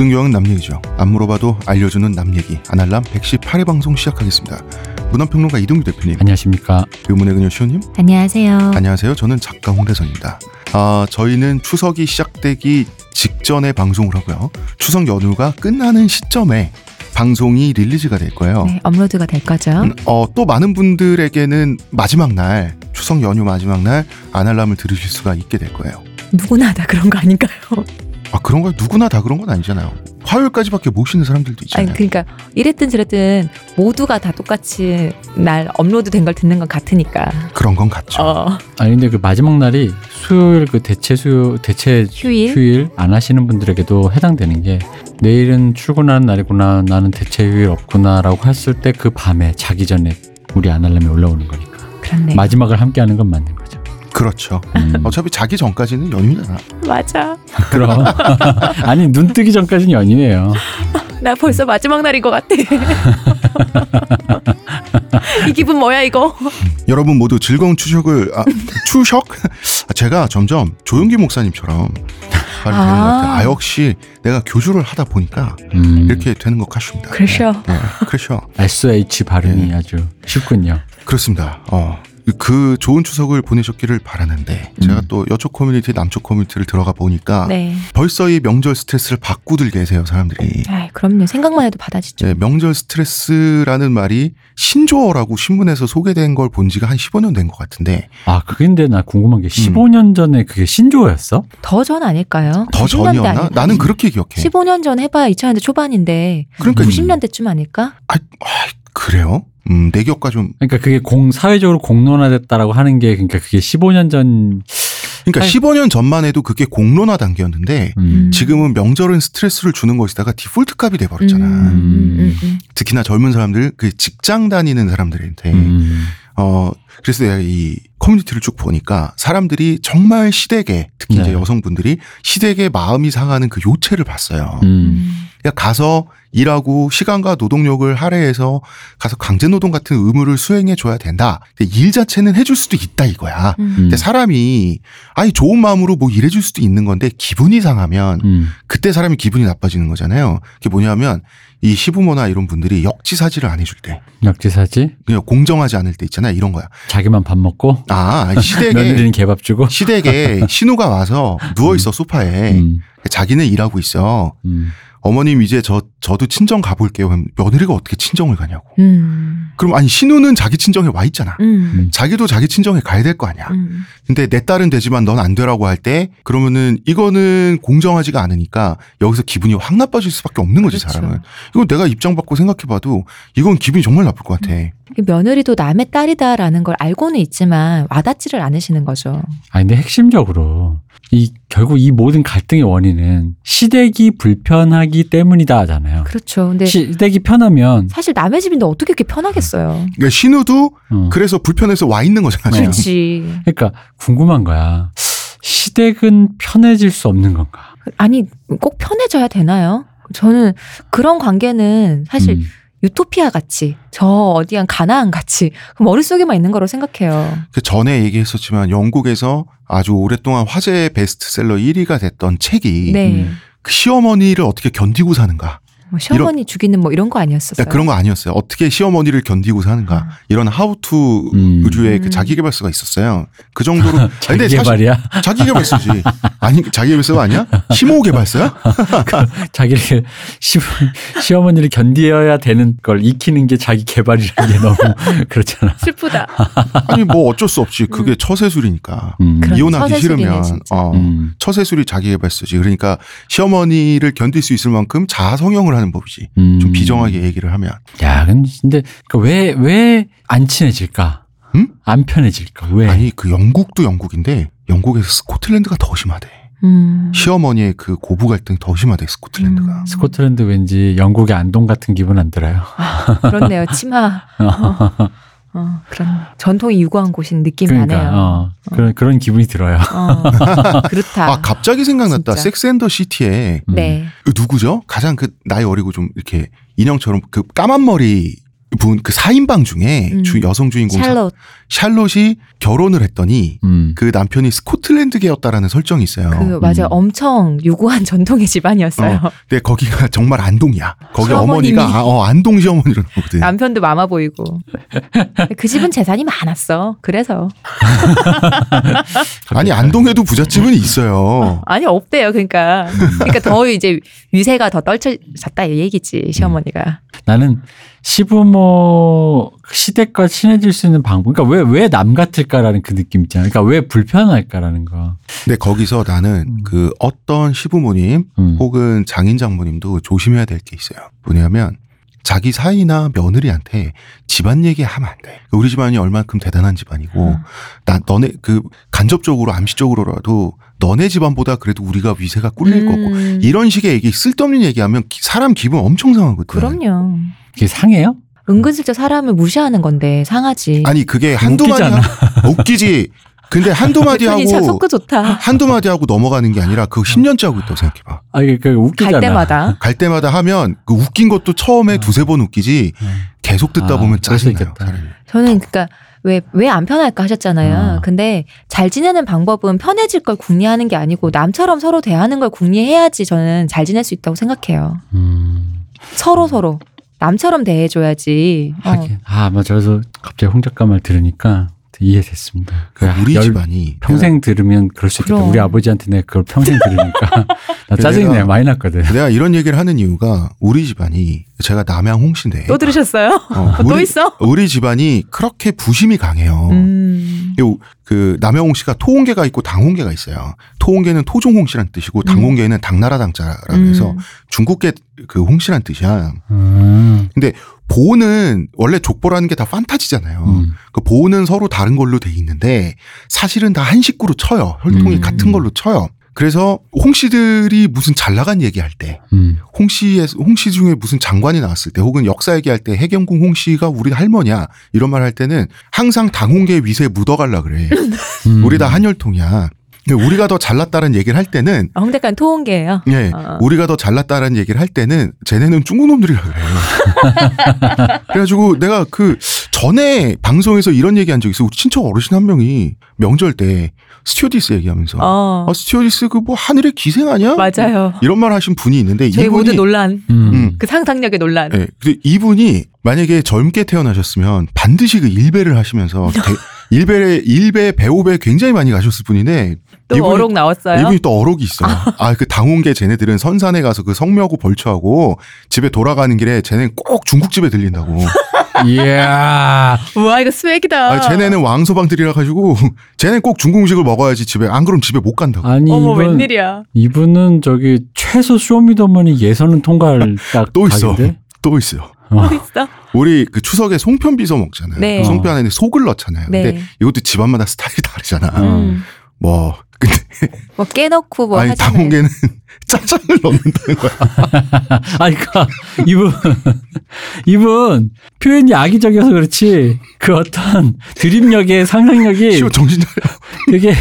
모든 교양은 남 얘기죠. 안 물어봐도 알려주는 남 얘기. 아날람 118회 방송 시작하겠습니다. 문화평론가 이동규 대표님. 안녕하십니까. 의문의 그녀 시호님. 안녕하세요. 안녕하세요. 저는 작가 홍대선입니다. 아, 저희는 추석이 시작되기 직전에 방송을 하고요. 추석 연휴가 끝나는 시점에 방송이 릴리즈가 될 거예요. 네, 업로드가 될 거죠. 음, 어, 또 많은 분들에게는 마지막 날, 추석 연휴 마지막 날 아날람을 들으실 수가 있게 될 거예요. 누구나 다 그런 거 아닌가요? 아, 그런 거 누구나 다 그런 건 아니잖아요. 화요일까지밖에 못 쉬는 사람들도 있잖아요. 아니 그러니까 이랬든 저랬든 모두가 다 똑같이 날 업로드 된 걸 듣는 건 같으니까. 그런 건 같죠. 어, 아니 근데 그 마지막 날이 수요일 그 대체 수요 대체 휴일. 휴일 안 하시는 분들에게도 해당되는 게 내일은 출근하는 날이구나 나는 대체 휴일 없구나라고 했을 때 그 밤에 자기 전에 우리 아날람이 올라오는 거니까 그렇네. 마지막을 함께하는 건 맞는. 그렇죠. 음, 어차피 자기 전까지는 연휴잖아. 맞아. 그럼 아니 눈 뜨기 전까지는 연이에요. 나 벌써 마지막 날인 것 같아. 이 기분 뭐야 이거? 여러분 모두 즐거운 추석을 아, 추석? 아, 제가 점점 조용기 목사님처럼 말이 되는 것 같아요. 아 역시 내가 교주를 하다 보니까 음, 이렇게 되는 것 같습니다. 그렇죠. 네, 그렇죠. SH 발음이 아주 쉽군요. 그렇습니다. 어. 그 좋은 추석을 보내셨기를 바라는데 제가 음. 또 여초 커뮤니티 남초 커뮤니티를 들어가 보니까 네. 벌써 이 명절 스트레스를 받고들 계세요 사람들이 아, 그럼요. 생각만 해도 받아지죠. 예, 명절 스트레스라는 말이 신조어라고 신문에서 소개된 걸 본 지가 한 15년 된 것 같은데 아 그근데 나 궁금한 게 15년 전에 그게 신조어였어? 더 전 아닐까요? 더 90년대 전이었나? 아닐까요? 나는 그렇게 기억해. 15년 전 해봐야 2000년대 초반인데 그러니까 음. 90년대쯤 아닐까? 아, 아, 그래요? 음, 내 기억과 좀 그러니까 그게 공 사회적으로 공론화됐다라고 하는 게 그러니까 그게 15년 전 그러니까 아니. 15년 전만 해도 그게 공론화 단계였는데 음, 음. 지금은 명절은 스트레스를 주는 것이다가 디폴트 값이 돼 버렸잖아. 음, 음, 음, 음. 특히나 젊은 사람들 그 직장 다니는 사람들한테 음, 어 그래서 내가 이 커뮤니티를 쭉 보니까 사람들이 정말 시댁에 특히 이제 네. 여성분들이 시댁에 마음이 상하는 그 요체를 봤어요. 음, 음. 그러니까 가서 일하고 시간과 노동력을 할애해서 가서 강제 노동 같은 의무를 수행해 줘야 된다. 근데 일 자체는 해줄 수도 있다 이거야. 음. 근데 사람이 아니 좋은 마음으로 뭐 일해줄 수도 있는 건데 기분이 상하면 음, 그때 사람이 기분이 나빠지는 거잖아요. 그게 뭐냐면 이 시부모나 이런 분들이 역지사지를 안 해줄 때, 역지사지 그냥 공정하지 않을 때 있잖아요. 이런 거야. 자기만 밥 먹고 아 시댁에 며느리는 개밥 주고 시댁에 신우가 와서 누워 있어 소파에 음, 자기는 일하고 있어. 음, 어머님 이제 저 저도 친정 가볼게요. 그럼 며느리가 어떻게 친정을 가냐고. 음. 그럼 아니 신우는 자기 친정에 와 있잖아. 음. 자기도 자기 친정에 가야 될 거 아니야. 음. 근데 내 딸은 되지만 넌 안 되라고 할 때 그러면은 이거는 공정하지가 않으니까 여기서 기분이 확 나빠질 수밖에 없는 거지 그렇죠. 사람은. 이건 내가 입장 받고 생각해봐도 이건 기분이 정말 나쁠 것 같아. 며느리도 남의 딸이다라는 걸 알고는 있지만 와닿지를 않으시는 거죠. 아 근데 핵심적으로 이 결국 이 모든 갈등의 원인은 시댁이 불편하기 때문이다잖아요. 그렇죠. 근데 시댁이 편하면 사실 남의 집인데 어떻게 이렇게 편하겠어요. 그러니까 신우도 어, 그래서 불편해서 와 있는 거잖아. 지금. 그렇지. 그러니까 궁금한 거야. 시댁은 편해질 수 없는 건가? 아니 꼭 편해져야 되나요? 저는 그런 관계는 사실 음, 유토피아 같이 저 어디 한 가나안 같이 그 머릿속에만 있는 거로 생각해요. 그 전에 얘기했었지만 영국에서 아주 오랫동안 화제 베스트셀러 1위가 됐던 책이 네. 음. 그 시어머니를 어떻게 견디고 사는가. 뭐 시어머니 죽이는 뭐 이런 거 아니었었어요. 그러니까 그런 거 아니었어요. 어떻게 시어머니를 견디고 사는가. 아. 이런 하우투 음. 의류의 음. 그 자기개발서가 있어요. 그 정도로. 아니, 자기 근데 사실 개발이야. 자기개발서지. 아니 자기개발서가 아니야? 심호개발서야? 자기를 시, 시어머니를 견디어야 되는 걸 익히는 게 자기 개발이라는 게 너무 그렇잖아. 슬프다. 아니 뭐 어쩔 수 없지. 그게 처세술이니까. 음. 이혼하기 싫으면. 어, 음. 처세술이 자기개발서지. 그러니까 시어머니를 견딜 수 있을 만큼 자아 성형을 하는 법이지. 좀 음. 비정하게 얘기를 하면. 야, 근데 왜 왜 안 친해질까? 음? 안 편해질까? 왜? 아니 그 영국도 영국인데 영국에서 스코틀랜드가 더 심하대. 음. 시어머니의 그 고부 갈등 더 심하대 스코틀랜드가. 음. 스코틀랜드 왠지 영국의 안동 같은 기분 안 들어요. 아, 그렇네요. 치마. 어, 어, 그런 전통이 유구한 곳인 느낌 그러니까 나네요. 어, 그런 그런 기분이 들어요. 어, 그렇다. 아 갑자기 생각났다. 진짜. 섹스 앤 더 시티에 음. 네. 그 누구죠? 가장 그 나이 어리고 좀 이렇게 인형처럼 그 까만 머리 분 그 4인방 중에 음. 주 여성 주인공 샬롯. 샬롯이 결혼을 했더니 음. 그 남편이 스코틀랜드계였다라는 설정이 있어요. 그 맞아요. 음. 엄청 유구한 전통의 집안이었어요. 근데 거기가 정말 안동이야. 거기 시어머님이. 어머니가 아, 어, 안동 시어머니로 나오거든. 남편도 마마 보이고. 그 집은 재산이 많았어. 그래서 아니 안동에도 부잣집은 있어요. 아니 없대요. 그러니까 그러니까 더 이제 위세가 더 떨쳐졌다 이 얘기지 시어머니가. 나는 시부모 시댁과 친해질 수 있는 방법. 그러니까 왜 왜 남 같을까라는 그 느낌 있잖아. 그러니까 왜 불편할까라는 거. 근데 거기서 나는 음. 그 어떤 시부모님 음. 혹은 장인 장모님도 조심해야 될 게 있어요. 뭐냐면 자기 사이나 며느리한테 집안 얘기하면 안 돼. 우리 집안이 얼만큼 대단한 집안이고 음. 나 너네 그 간접적으로 암시적으로라도 너네 집안보다 그래도 우리가 위세가 꿀릴 거고 음, 이런 식의 얘기 쓸데없는 얘기하면 기- 사람 기분 엄청 상하거든. 그럼요. 이게 상해요? 은근슬쩍 사람을 무시하는 건데 상하지. 아니 그게 한두 마디. 하- 웃기지. 근데 한두 마디 하고 속도 좋다. 한두 마디 하고 넘어가는 게 아니라 그거 10년째 하고 있다고 생각해 봐. 아 이게 그 웃기잖아. 갈 때마다. 갈 때마다 하면 그 웃긴 것도 처음에 두세 번 웃기지 음. 계속 듣다 아, 보면 그럴 수 짜증나요. 있겠다. 사람이. 저는 그러니까 왜 왜 안 편할까 하셨잖아요. 아. 근데 잘 지내는 방법은 편해질 걸 궁리하는 게 아니고 남처럼 서로 대하는 걸 궁리해야지 저는 잘 지낼 수 있다고 생각해요. 음. 서로 서로 남처럼 대해줘야지. 어. 하긴. 아 맞아. 그래서 갑자기 홍 작가 말 들으니까 이해됐습니다. 그 우리 열- 집안이 평생 들으면 그럴 수 있겠다. 우리 아버지한테 내가 그걸 평생 들으니까 나 짜증이 내가- 내 많이 났거든. 내가, 이런 얘기를 하는 이유가 우리 집안이 제가 남양 홍씨인데 또 들으셨어요? 어, 또 우리, 있어? 우리 집안이 그렇게 부심이 강해요. 음. 요- 그 남양홍 씨가 토홍계가 있고 당홍계가 있어요. 토홍계는 토종홍 씨란 뜻이고 당홍계는 당나라 당자라고 해서 음. 중국계 그 홍 씨란 뜻이야. 음. 보는 원래 족보라는 게 다 판타지잖아요. 음. 그 보는 서로 다른 걸로 돼 있는데 사실은 다 한 식구로 쳐요. 혈통이 음. 같은 걸로 쳐요. 그래서 홍 씨들이 무슨 잘 나간 얘기할 때, 음. 홍 씨의 홍씨 중에 무슨 장관이 나왔을 때, 혹은 역사 얘기할 때 해경궁 홍 씨가 우리 할머니야 이런 말 할 때는 항상 당홍계 위세에 묻어갈라 그래. 음. 우리 다 한혈통이야. 근데 우리가 더 잘났다는 얘기를 할 때는 아, 홍대관 토홍계예요. 예, 어. 우리가 더 잘났다는 얘기를 할 때는 쟤네는 중국 놈들이라 그래. 그래가지고 내가 그 전에 방송에서 이런 얘기 한 적 있어. 우리 친척 어르신 한 명이 명절 때 스튜어디스 얘기하면서 어. 아, 스튜어디스 그 뭐 하늘의 기생 아니야? 맞아요. 이런 말 하신 분이 있는데 저희 모두 이분이 논란. 음. 음. 그 상상력의 논란. 예, 근데 이분이 만약에 젊게 태어나셨으면 반드시 그 일베를 하시면서 대- 일배 일배 배오배 굉장히 많이 가셨을 분인데 또 이분이- 어록 나왔어요. 이분이 또 어록이 있어. 아, 그 당홍계 쟤네들은 선산에 가서 그 성묘하고 벌초하고 집에 돌아가는 길에 쟤네는 꼭 중국집에 들린다고. 이야. 우와 이거 스웩이다. 아, 쟤네는 왕소방들이라 가지고 쟤네는 꼭 중국 음식을 먹어야지 집에 안 그러면 집에 못 간다고. 아니 어머 이분 웬일이야. 이분은 저기 최소 쇼미더머니 예선은 통과할 딱또 있어. 또 있어요. 어. 또 있어? 우리 그 추석에 송편 빚어 먹잖아요. 네. 송편 안에 속을 넣잖아요. 근데 네. 이것도 집안마다 스타일이 다르잖아. 어. 음. 뭐 근데 뭐 깨놓고 뭐 아니 하잖아요. 당홍계는 짜장을 넣는다는 거야. 아니 그니까 이분 이분 표현이 악의적이어서 그렇지 그 어떤 드립력의 상상력이 정신 차려. 되게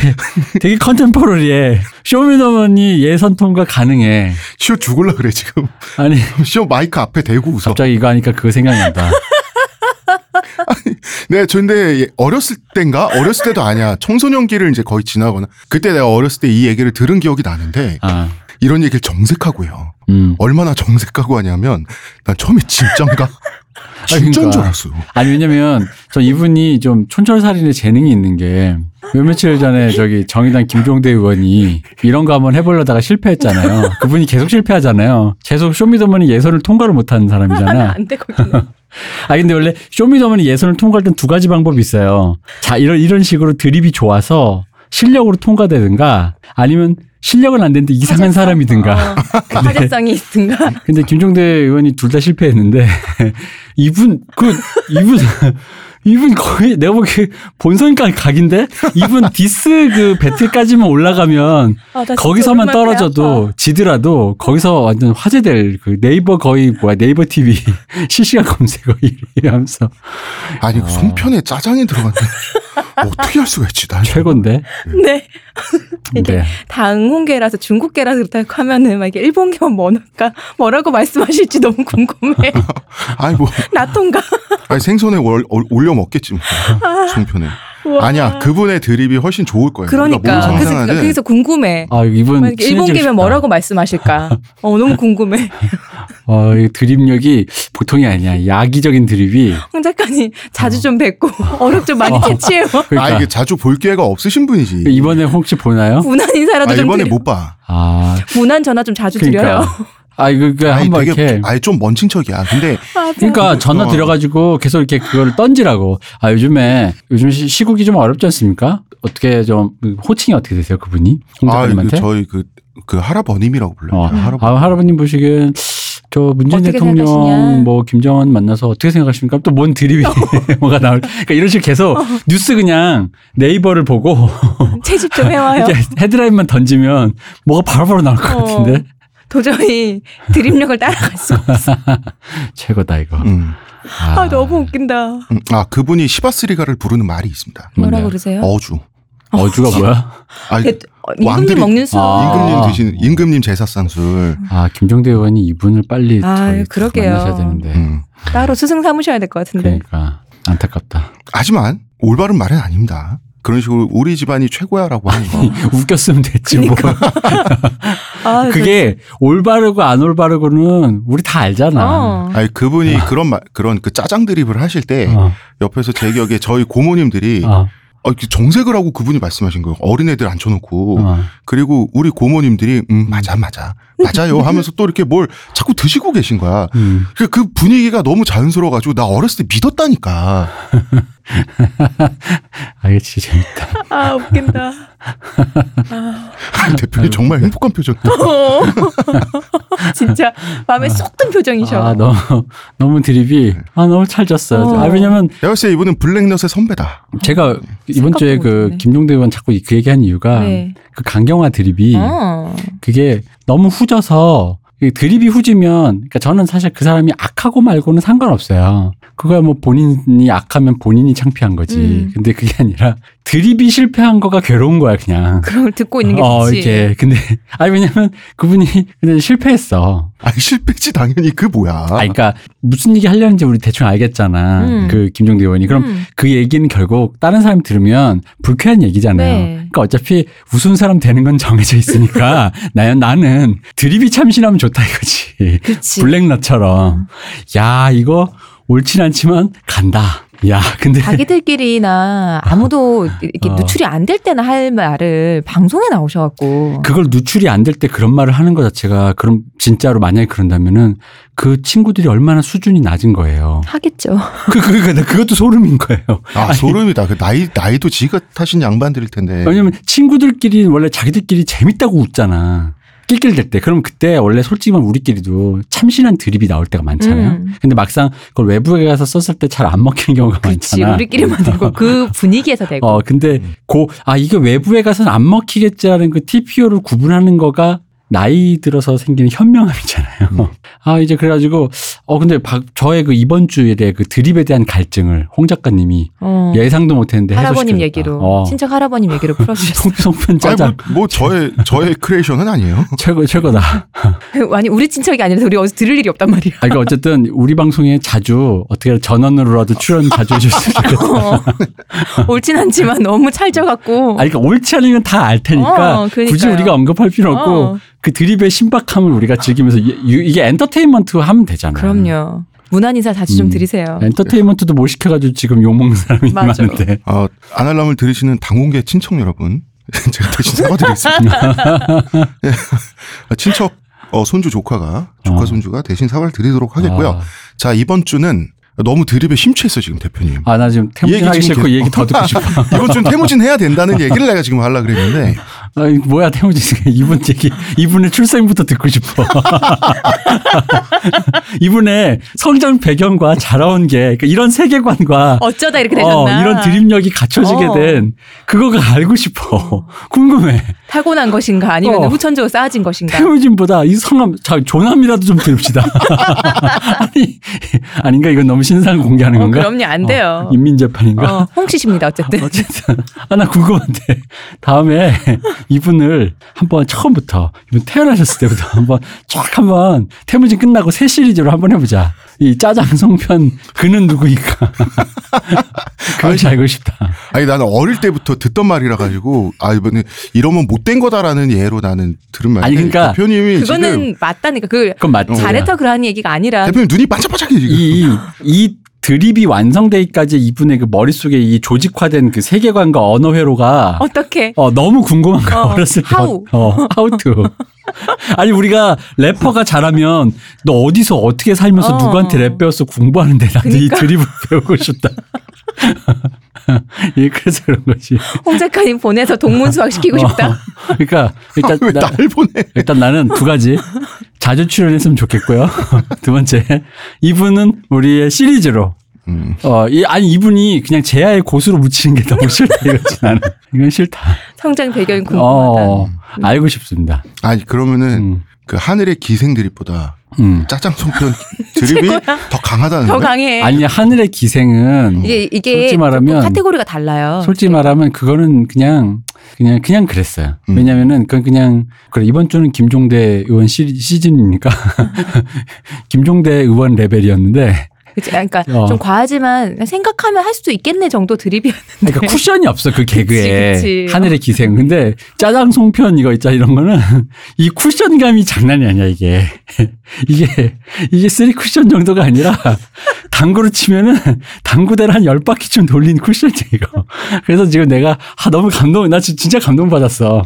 되게 컨템포러리해 쇼미더머니 예선 통과 가능해 시오 죽을라 그래 지금. 아니 시오 마이크 앞에 대고 웃어. 갑자기 이거 하니까 그거 생각난다 네, 근데 어렸을 때인가? 어렸을 때도 아니야. 청소년기를 이제 거의 지나거나. 그때 내가 어렸을 때 이 얘기를 들은 기억이 나는데 아 이런 얘기를 정색하고 해요. 음. 얼마나 정색하고 하냐면 난 처음에 진짠가? 진짜인 그러니까. 줄 알았어. 아니 왜냐면 저 이분이 좀 촌철살인의 재능이 있는 게 몇 며칠 전에 저기 정의당 김종대 의원이 이런 거 한번 해보려다가 실패했잖아요. 그분이 계속 실패하잖아요. 계속 쇼미더머니 예선을 통과를 못하는 사람이잖아. 안돼 거기는. 아 근데 원래 쇼미더머니 예선을 통과할 땐 두 가지 방법이 있어요. 자 이런 이런 식으로 드립이 좋아서 실력으로 통과되든가 아니면 실력은 안 되는데 이상한 사람이든가. 어, 화제성이 있든가. 근데 김종대 의원이 둘 다 실패했는데 이분 그 이분 이분 거의 내가 보기에 본선까지 각인데 이분 디스 그 배틀까지만 올라가면 아, 거기서만 떨어져도 아파. 지더라도 거기서 완전 화제될 그 네이버 거의 뭐야 네이버 TV 실시간 검색어 1위 하면서 아니, 그 송편에 짜장이 들어갔는데 어떻게 할 수가 있지? 나 최고인데. 네. 이게 네. 당홍계라서 중국계라서 그렇다고 하면은 막 이게 일본계면 뭐랄까 뭐라고 말씀하실지 너무 궁금해. 아니 뭐 나통가. 아니 생선에 월- 올- 올려 먹겠지 뭐. 송편에. 우와. 아니야 그분의 드립이 훨씬 좋을 거예요. 그러니까 뭘 그래서, 상상하든 그래서 궁금해. 아 이분 일본 싶다. 뭐라고 말씀하실까? 어 너무 궁금해. 어, 이 드립력이 보통이 아니야. 야기적인 드립이. 홍 작가님 자주 좀 뵙고 어렵 좀 많이 채취해요. 그러니까 아 이게 자주 볼 기회가 없으신 분이지. 이번에 혹시 보나요? 무난 인사라도 아, 좀 이번에 드려. 못 봐. 아, 무난 전화 좀 자주 드려요. 그러니까. 아, 이거 그 아니 한번 되게 이렇게. 아예 좀먼 친척이야. 근데 아, 그러니까 전화 어. 드려가지고 계속 이렇게 그거를 던지라고. 아 요즘에 요즘 시- 시국이 좀 어렵지 않습니까? 어떻게 좀 호칭이 어떻게 되세요, 그분이? 홍 아, 그 작가님한테? 저희 그, 그 할아버님이라고 불러요. 어. 할아버. 아, 할아버님 보시기엔 저 문재인 대통령 생각하시냐? 뭐 김정은 만나서 어떻게 생각하십니까? 또 뭔 드립이 뭐가 나올. 그러니까 이런 식으로 계속 뉴스 그냥 네이버를 보고 채집 좀 해와요. 헤드라인만 던지면 뭐가 바로바로 나올 것 어. 같은데 도저히 드립력을 따라갈 수 없어. 최고다 이거. 음. 아 너무 웃긴다. 음. 아 그분이 시바스리가를 부르는 말이 있습니다. 뭐라고? 그러세요? 어주. 어주가 뭐야? 아, 그, 어, 임금님 왕들이- 먹는 술. 아. 임금님 드시는 임금님 제사상술. 아 김종대 의원이 이분을 빨리 아, 저희 그러게요. 만나셔야 되는데. 음. 따로 스승 삼으셔야 될 것 같은데. 그러니까 안타깝다. 하지만 올바른 말은 아닙니다. 그런 식으로 우리 집안이 최고야라고 하는 거. 웃겼으면 됐지 뭐. 아, 그게 올바르고 안 올바르고는 우리 다 저- 알잖아. 어. 아니 그분이 그런 말 그런 그 짜장 드립을 하실 때 어, 옆에서 제 기억에 저희 고모님들이 어, 어, 이렇게 정색을 하고 그분이 말씀하신 거예요. 어린애들 앉혀놓고 어. 그리고 우리 고모님들이 음 맞아 맞아 맞아요 하면서 또 이렇게 뭘 자꾸 드시고 계신 거야. 음. 그, 그 분위기가 너무 자연스러워가지고 나 어렸을 때 믿었다니까. 아, 이게 진짜 재밌다. 아 웃긴다. 대표님 정말 행복한 표정. 어. 진짜 마음에 쏙 든 표정이셔. 아, 너무, 너무 드립이, 아, 너무 찰졌어요. 어. 아, 왜냐면 때 이분은 블랙넛의 선배다. 제가 이번 주에 그. 김종대 의원 자꾸 그 얘기한 이유가 네. 그 강경화 드립이 어. 그게 너무 후져서 이 드립이 후지면 그러니까 저는 사실 그 사람이 악하고 말고는 상관없어요. 그거야 뭐 본인이 악하면 본인이 창피한 거지. 음. 근데 그게 아니라 드립이 실패한 거가 괴로운 거야 그냥. 그런 걸 듣고 있는 게 어, 좋지. 이렇게 근데 아니 왜냐면 그분이 근데 실패했어. 아니 실패지 당연히 그 뭐야. 아, 그러니까 무슨 얘기 하려는지 우리 대충 알겠잖아. 음. 그 김종대 의원이 그럼 음. 그 얘기는 결국 다른 사람이 들으면 불쾌한 얘기잖아요. 네. 그러니까 어차피 웃은 사람 되는 건 정해져 있으니까 나, 나는 드립이 참신하면 좋다 이거지. 그치. 블랙넛처럼. 야, 이거 옳진 않지만 간다. 야, 근데 자기들끼리나 아무도 이렇게 어. 누출이 안 될 때나 할 말을 방송에 나오셔갖고 그걸 누출이 안 될 때 그런 말을 하는 것 자체가 그럼 진짜로 만약에 그런다면은 그 친구들이 얼마나 수준이 낮은 거예요. 하겠죠. 그, 그, 그, 그것도 소름인 거예요. 아 소름이다. 그 나이 나이도 지가 타신 양반들일 텐데. 왜냐면 친구들끼리 원래 자기들끼리 재밌다고 웃잖아. 낄낄댈 때. 그럼 그때 원래 솔직히 말하면 우리끼리도 참신한 드립이 나올 때가 많잖아요. 음. 근데 막상 그걸 외부에 가서 썼을 때 잘 안 먹히는 경우가 그렇지. 많잖아. 우리끼리만 되고 그 분위기에서 되고. 어, 근데 고, 아, 이게 외부에 가서는 안 먹히겠지라는 그 TPO를 구분하는 거가 나이 들어서 생기는 현명함이잖아요. 음. 아, 이제 그래가지고, 어, 근데 박, 저의 그 이번 주에 그 드립에 대한 갈증을 홍 작가님이 어. 예상도 못했는데 할아버님. 얘기로 어. 친척 할아버님 얘기로 풀어주셨어. 송, 송편 아니 짜장. 뭐, 뭐 저의 저의 크리에이션은 아니에요. 최고, 최고다. 아니 우리 친척이 아니라서 우리 어디서 들을 일이 없단 말이야. 아, 그러니까 어쨌든 우리 방송에 자주 어떻게 전원으로라도 출연 자주 해줬으면 좋겠다. 어. 옳진 않지만 너무 찰져갖고. 아니, 그러니까 옳지 않은 건 다 알 테니까 어. 굳이 우리가 언급할 필요 없고 어. 그 드립의 신박함을 우리가 즐기면서 이- 이게 엔터테인먼트 하면 되잖아. 그럼요. 문안 인사 다시 좀 음. 드리세요. 엔터테인먼트도 못 시켜가지고 지금 욕먹는 사람이 맞아. 많은데. 어, 아날람을 들으시는 당공계 친척 여러분, 제가 대신 사과드리겠습니다. 예. 친척 어, 손주 조카가 조카 어. 손주가 대신 사과를 드리도록 하겠고요. 아, 자 이번 주는 너무 드립에 심취했어 지금 대표님. 아, 나 지금 이 태무진 얘기 하기 싫고 이 계속- 얘기 더 듣고 싶어. 이번 주는 태무진 해야 된다는 얘기를 내가 지금 하려 그랬는데 아, 뭐야 태무진 이분 얘기 이분의 출생부터 듣고 싶어. 이분의 성장 배경과 자라온 게 그러니까 이런 세계관과 어쩌다 이렇게 어, 되셨나. 이런 드립력이 갖춰지게 어. 된 그거가 알고 싶어. 궁금해. 타고난 것인가 아니면 어. 후천적으로 쌓아진 것인가. 태무진보다 이 성함 자 조남이라도 좀 들읍시다. 아니 아닌가 이건 너무 신상 공개하는 어, 건가? 그럼요 안 돼요. 어, 인민재판인가? 어, 홍씨십니다 어쨌든. 어쨌든 아 나 궁금한데 다음에 이분을 한번 처음부터 이분 태어나셨을 때부터 한번 쫙 한번 태무진 끝나고 새 시리즈로 한번 해보자. 이 짜장 송편 그는 누구일까? 그것이 알고 싶다. 아니 나는 어릴 때부터 듣던 말이라 가지고 아 이번에 이러면 못된 거다라는 예로 나는 들은 말인데 아니, 그러니까 대표님이 지금 그거는 맞다니까. 그 그건 맞지. 잘해서 그러한 얘기가 아니라 대표님 눈이 반짝반짝해 지금. 이, 이 드립이 완성되기까지 이분의 그 머릿속에 이 조직화된 그 세계관과 언어 회로가 어떻게 어, 너무 궁금한 거야, 어, 어렸을 때. how? 어, how to. 아니, 우리가 래퍼가 잘하면 너 어디서 어떻게 살면서 어. 누구한테 랩 배워서 공부하는데 나도 이 그러니까. 드립을 배우고 싶다. 예, 그래서 그런 거지. 홍 작가님 보내서 동문 수학 시키고 싶다. 어, 그러니까 일단 왜 나, 날 보내? 일단 나는 두 가지 자주 출연했으면 좋겠고요. 두 번째 이분은 우리의 시리즈로 음. 어, 이, 아니 이분이 그냥 제야의 고수로 묻히는 게 너무 싫다 이거지 나는 이건 싫다. 성장 배경이 궁금하다. 어, 알고 싶습니다. 아니 그러면은 음, 그 하늘의 기생 드립보다 음. 짜장 송편 드립이. 더 강하다는 더 거예요? 강해. 아니 하늘의 기생은 이게 이게 솔직히 말하면- 카테고리가 달라요. 솔직히 말하면 그거는 그냥 그냥 그냥 그랬어요. 음. 왜냐면은 그건 그냥 그래 이번 주는 김종대 의원 시, 시즌이니까 김종대 의원 레벨이었는데 그치? 그러니까 어. 좀 과하지만 생각하면 할 수도 있겠네 정도 드립이었는데. 그러니까 쿠션이 없어 그 개그에 그치, 그치. 하늘의 기생. 근데 짜장 송편 이거 있자 이런 거는 이 쿠션감이 장난이 아니야 이게 이게 이게 쓰리 쿠션 정도가 아니라 당구로 치면은 당구대를 한 열 바퀴쯤 돌린 쿠션이야 이거. 그래서 지금 내가 아 너무 감동 나 진- 진짜 감동 받았어.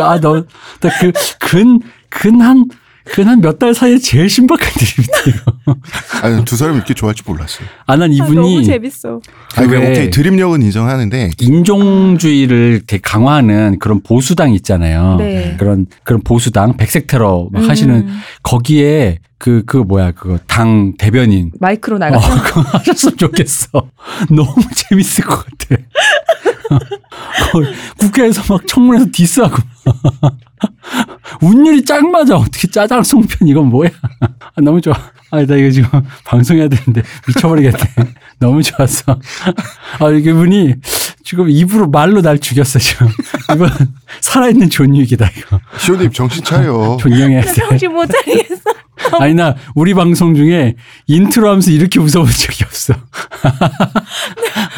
아너그근근한 근한몇 달 사이에 제일 신박한 드립이다 이거. 아니 두 사람이 이렇게 좋아할 줄 몰랐어요. 아난 아, 이분이 너무 재밌어. 아니 왜 왜- 오케이 드립력은 인정하는데 인종주의를 되게 강화하는 그런 보수당 있잖아요. 네. 그런 그런 보수당 백색 테러 막 음, 하시는 거기에 그 그 뭐야 그거 당 대변인 마이크로 어, 나가서 그거 하셨으면 좋겠어. 너무 재밌을 것 같아. 국회에서 막 청문회에서 디스하고. 운율이 짱 맞아. 어떻게 짜장 송편 이건 뭐야? 아, 너무 좋아. 아, 나 이거 지금 방송해야 되는데 미쳐버리겠네. 너무 좋았어. 아, 이분이 지금 입으로 말로 날 죽였어, 지금. 이분 살아있는 존윅이다, 이거. 시호님 정신 차려. 존경해야 돼. 정신 못 차리겠어. 아니, 나 우리 방송 중에 인트로 하면서 이렇게 웃어본 적이 없어.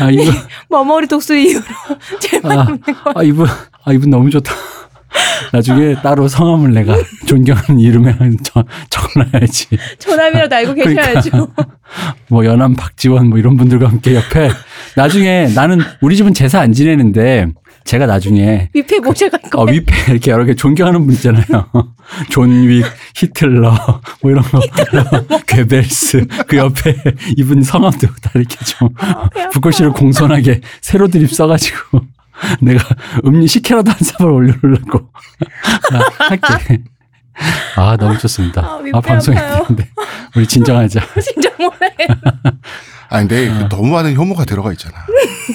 아, 이거. 머머리 독수 이후로 제발 아, 아, 이분, 아, 이분 너무 좋다. 나중에 따로 성함을 내가 존경하는 이름에 적- 적어놔야지. 존함이라도 알고 그러니까. 계셔야죠. 뭐 연암 박지원 뭐 이런 분들과 함께 옆에 나중에 나는 우리 집은 제사 안 지내는데 제가 나중에 위패 모셔갈 어, 거예요. 위패 이렇게 여러 개 존경하는 분 있잖아요. 존윅, 히틀러, 뭐 이런 거, 괴벨스 그 옆에 이분 성함도 다 이렇게 좀 붓글씨를 공손하게 세로 드립 써가지고 내가 음료 식혜라도 한 사발 올려놓으려고 아, 할게. 아 너무 좋습니다. 아, 아 아파요. 되는데 우리 진정하자. 진짜 몰라요. 아 근데 그 너무 많은 혐오가 들어가 있잖아.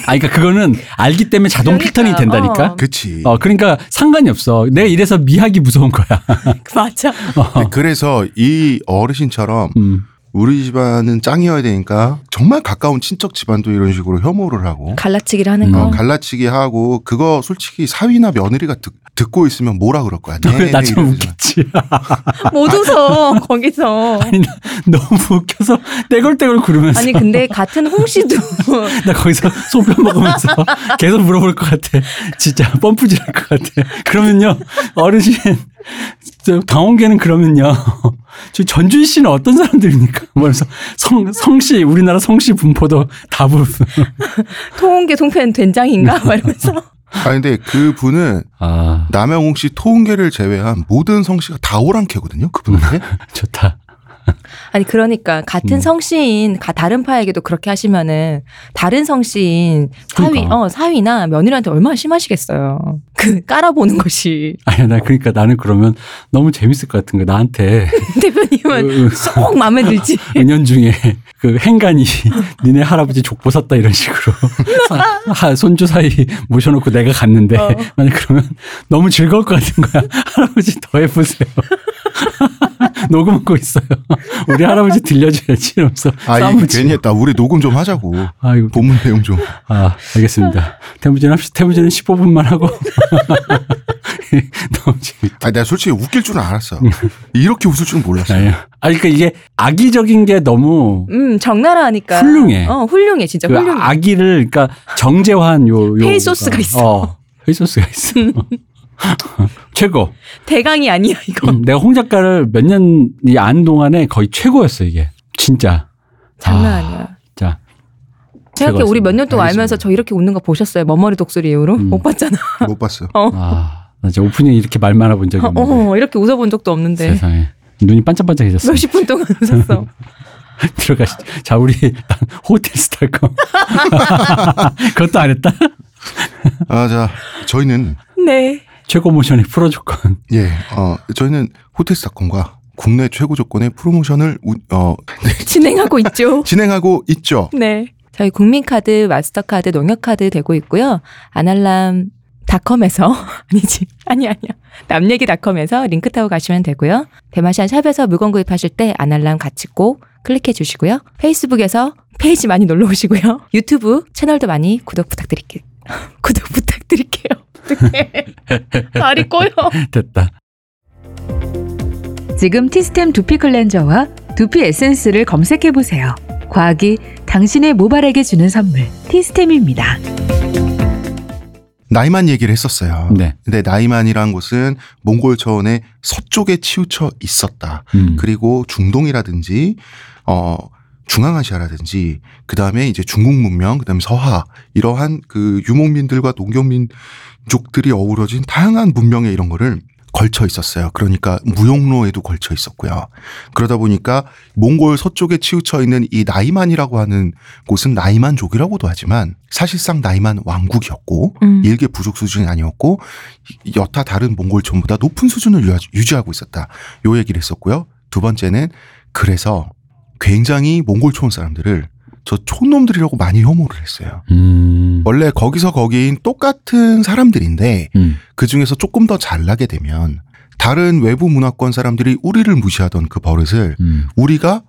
아 그러니까 그거는 알기 때문에 자동 그러니까, 필터링이 된다니까. 어. 그치. 어 그러니까 상관이 없어. 내가 이래서 미학이 무서운 거야. 맞아. 근데 그래서 이 어르신처럼 음. 우리 집안은 짱이어야 되니까 정말 가까운 친척 집안도 이런 식으로 혐오를 하고 갈라치기를 하는 음. 거. 어, 갈라치기 하고 그거 솔직히 사위나 며느리가 듣, 듣고 있으면 뭐라 그럴 거야. 네, 네, 나처럼 이러잖아. 웃겼지. 못 웃어 거기서. 아니 나 너무 웃겨서 떼굴떼굴 구르면서 아니 근데 같은 홍 씨도 나 거기서 소변 먹으면서 계속 물어볼 것 같아. 진짜 펌프질할 것 같아. 그러면요 어르신 저 강원계는 그러면요. 저 전주희 씨는 어떤 사람들입니까? 그래서 성 성씨 우리나라 성씨 분포도 다 부르. 통홍계 통편 된장인가? 막 이러면서. 아 근데 그 분은 아 남영웅 씨, 토은계를 제외한 모든 성씨가 다 오랑캐거든요. 그분한테. 좋다. 아니 그러니까 같은 음. 성씨인 가- 다른 파에게도 그렇게 하시면은 다른 성씨인 사위 그러니까. 어 사위나 며느리한테 얼마나 심하시겠어요. 그 깔아보는 것이 아니 나 그러니까 나는 그러면 너무 재밌을 것 같은 거 나한테 대표님은 그- 쏙 마음에 들지. 은연 중에 그 행간이 니네 할아버지 족보 샀다 이런 식으로 하- 손주 사이 모셔놓고 내가 갔는데 어. 만약 그러면 너무 즐거울 것 같은 거야 할아버지 더 해보세요 녹음하고 있어요. 우리 할아버지 들려줘야지 이러면서 아, 싸움을 치고. 괜히 했다. 우리 녹음 좀 하자고. 아이고 본문 내용 좀. 아, 알겠습니다. 태무진 합시다. 태무진은 15분만 하고. 너무 재밌다. 아, 내가 솔직히 웃길 줄은 알았어. 이렇게 웃을 줄은 몰랐어. 아니, 아니, 그러니까 이게 악의적인 게 너무 음, 적나라하니까. 훌륭해. 어, 훌륭해. 진짜 그 훌륭해. 악의를, 그러니까 정제화한 요, 요. 페이 소스가 있어. 어, 페이 소스가 있어. 최고. 대강이 아니야, 이거. 음, 내가 홍 작가를 몇 년이 안 동안에 거의 최고였어, 이게. 진짜. 장난 아, 아니야. 자. 생각해 우리 몇 년 동안 알겠습니다. 알면서 저 이렇게 웃는 거 보셨어요? 머머리 독수리 이후로? 음. 못 봤잖아. 못 봤어. 아, 나 진짜 오프닝 이렇게 말 많아본 적이 없는데. 어, 이렇게 웃어본 적도 없는데. 세상에. 눈이 반짝반짝해졌어. 몇십 분 동안 웃었어. 들어가시죠. 자, 우리 호텔 스타일 거. 그것도 안 했다? 아, 자, 저희는, 네. 최고 모션의 프로 조건. 예, 어, 저희는 호텔스닷컴과 국내 최고 조건의 프로모션을, 우- 어, 진행하고 있죠. 진행하고 있죠. 네. 저희 국민카드, 마스터카드, 농협카드 되고 있고요. 안알남 닷컴에서 아니지 아니 아니야 남얘기닷컴에서 링크 타고 가시면 되고요 대마시안 샵에서 물건 구입하실 때 안알남 같이 꼭 클릭해 주시고요 페이스북에서 페이지 많이 놀러 오시고요 유튜브 채널도 많이 구독 부탁드릴게요 구독 부탁드릴게요 어떡해 말이 꼬여 됐다. 지금 티스템 두피 클렌저와 두피 에센스를 검색해 보세요. 과학이 당신의 모발에게 주는 선물 티스템입니다. 나이만 얘기를 했었어요. 네. 근데 나이만이란 곳은 몽골 초원의 서쪽에 치우쳐 있었다. 음. 그리고 중동이라든지 어 중앙아시아라든지 그다음에 이제 중국 문명 그다음에 서하 이러한 그 유목민들과 농경민 족들이 어우러진 다양한 문명의 이런 거를 걸쳐 있었어요. 그러니까 무용로에도 걸쳐 있었고요. 그러다 보니까 몽골 서쪽에 치우쳐 있는 이 나이만이라고 하는 곳은 나이만족이라고도 하지만 사실상 나이만 왕국이었고 음. 일개 부족 수준이 아니었고 여타 다른 몽골촌보다 높은 수준을 유지하고 있었다. 요 얘기를 했었고요. 두 번째는 그래서 굉장히 몽골촌 사람들을 저 촌놈들이라고 많이 혐오를 했어요. 음. 원래 거기서 거기인 똑같은 사람들인데 음. 그 중에서 조금 더 잘나게 되면 다른 외부 문화권 사람들이 우리를 무시하던 그 버릇을 음. 우리가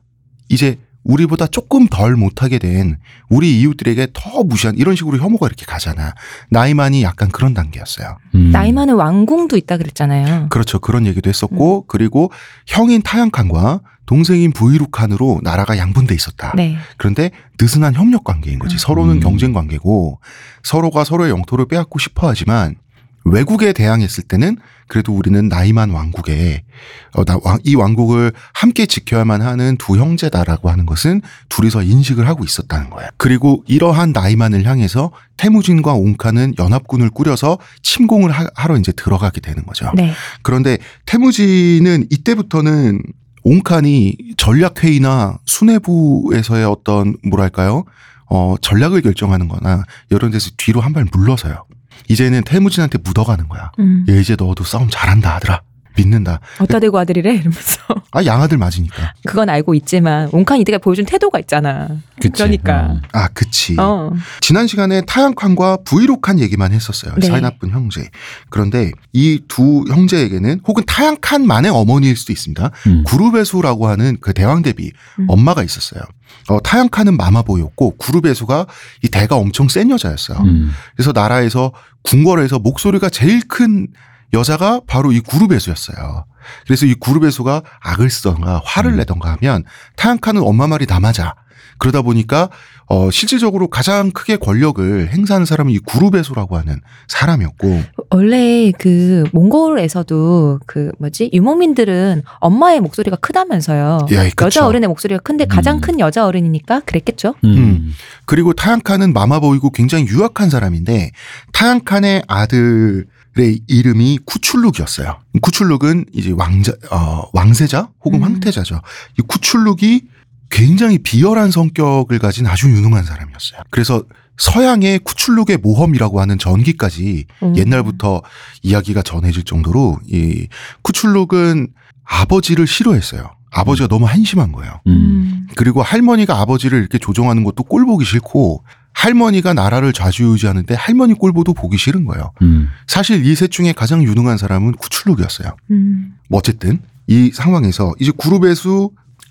이제 우리보다 조금 덜 못하게 된 우리 이웃들에게 더 무시한 이런 식으로 혐오가 이렇게 가잖아. 나이만이 약간 그런 단계였어요. 음. 나이 많은 왕궁도 있다 그랬잖아요 그렇죠. 그런 얘기도 했었고 그리고 형인 타양칸과 동생인 부이룩칸으로 나라가 양분돼 있었다. 네 그런데 느슨한 협력 관계인 거지. 음. 서로는 음. 경쟁 관계고 서로가 서로의 영토를 빼앗고 싶어 하지만 외국에 대항했을 때는 그래도 우리는 나이만 왕국에 어, 나, 왕, 이 왕국을 함께 지켜야만 하는 두 형제다라고 하는 것은 둘이서 인식을 하고 있었다는 거야. 그리고 이러한 나이만을 향해서 태무진과 옹칸은 연합군을 꾸려서 침공을 하, 하러 이제 들어가게 되는 거죠. 네. 그런데 태무지는 이때부터는 옹칸이 전략회의나 수뇌부에서의 어떤 뭐랄까요 어 전략을 결정하는 거나 이런 데서 뒤로 한 발 물러서요. 이제는 태무진한테 묻어가는 거야. 음. 얘 이제 너도 싸움 잘한다 아들아. 믿는다. 어디다 대고 아들이래 이러면서 아 양아들 맞으니까. 그건 알고 있지만 옹칸 이때가 보여준 태도가 있잖아 그치. 그러니까. 어. 아 그치. 어 지난 시간에 타양칸과 부이록칸 얘기만 했었어요. 네. 사이 나쁜 형제. 그런데 이 두 형제에게는 혹은 타양칸만의 어머니일 수도 있습니다. 음. 구르베수라고 하는 그 대왕 대비 음. 엄마가 있었어요. 어, 타양칸은 마마보였고 구르베수가 이 대가 엄청 센 여자였어요. 음. 그래서 나라에서 궁궐에서 목소리가 제일 큰 여자가 바로 이 구르베수였어요. 그래서 이 구르베수가 악을 쓰던가 화를 음. 내던가 하면 타양칸은 엄마 말이 다 맞아. 그러다 보니까 어 실질적으로 가장 크게 권력을 행사하는 사람은 이 구르베수라고 하는 사람이었고 원래 그 몽골에서도 그 뭐지 유목민들은 엄마의 목소리가 크다면서요. 야, 그쵸. 여자 어른의 목소리가 큰데 가장 음. 큰 여자 어른이니까 그랬겠죠. 음. 그리고 타양칸은 마마보이고 굉장히 유약한 사람인데 타양칸의 아들 의 이름이 쿠출룩이었어요. 쿠출룩은 이제 왕자 어, 왕세자 혹은 음. 황태자죠. 이 쿠출룩이 굉장히 비열한 성격을 가진 아주 유능한 사람이었어요. 그래서 서양의 쿠출룩의 모험이라고 하는 전기까지 음. 옛날부터 이야기가 전해질 정도로 이 쿠출룩은 아버지를 싫어했어요. 아버지가 너무 한심한 거예요. 음. 음. 그리고 할머니가 아버지를 이렇게 조종하는 것도 꼴 보기 싫고 할머니가 나라를 좌지우지하는데 할머니 꼴보도 보기 싫은 거예요. 음. 사실 이 셋 중에 가장 유능한 사람은 구출룩이었어요. 음. 뭐 어쨌든 이 상황에서 이제 구르베수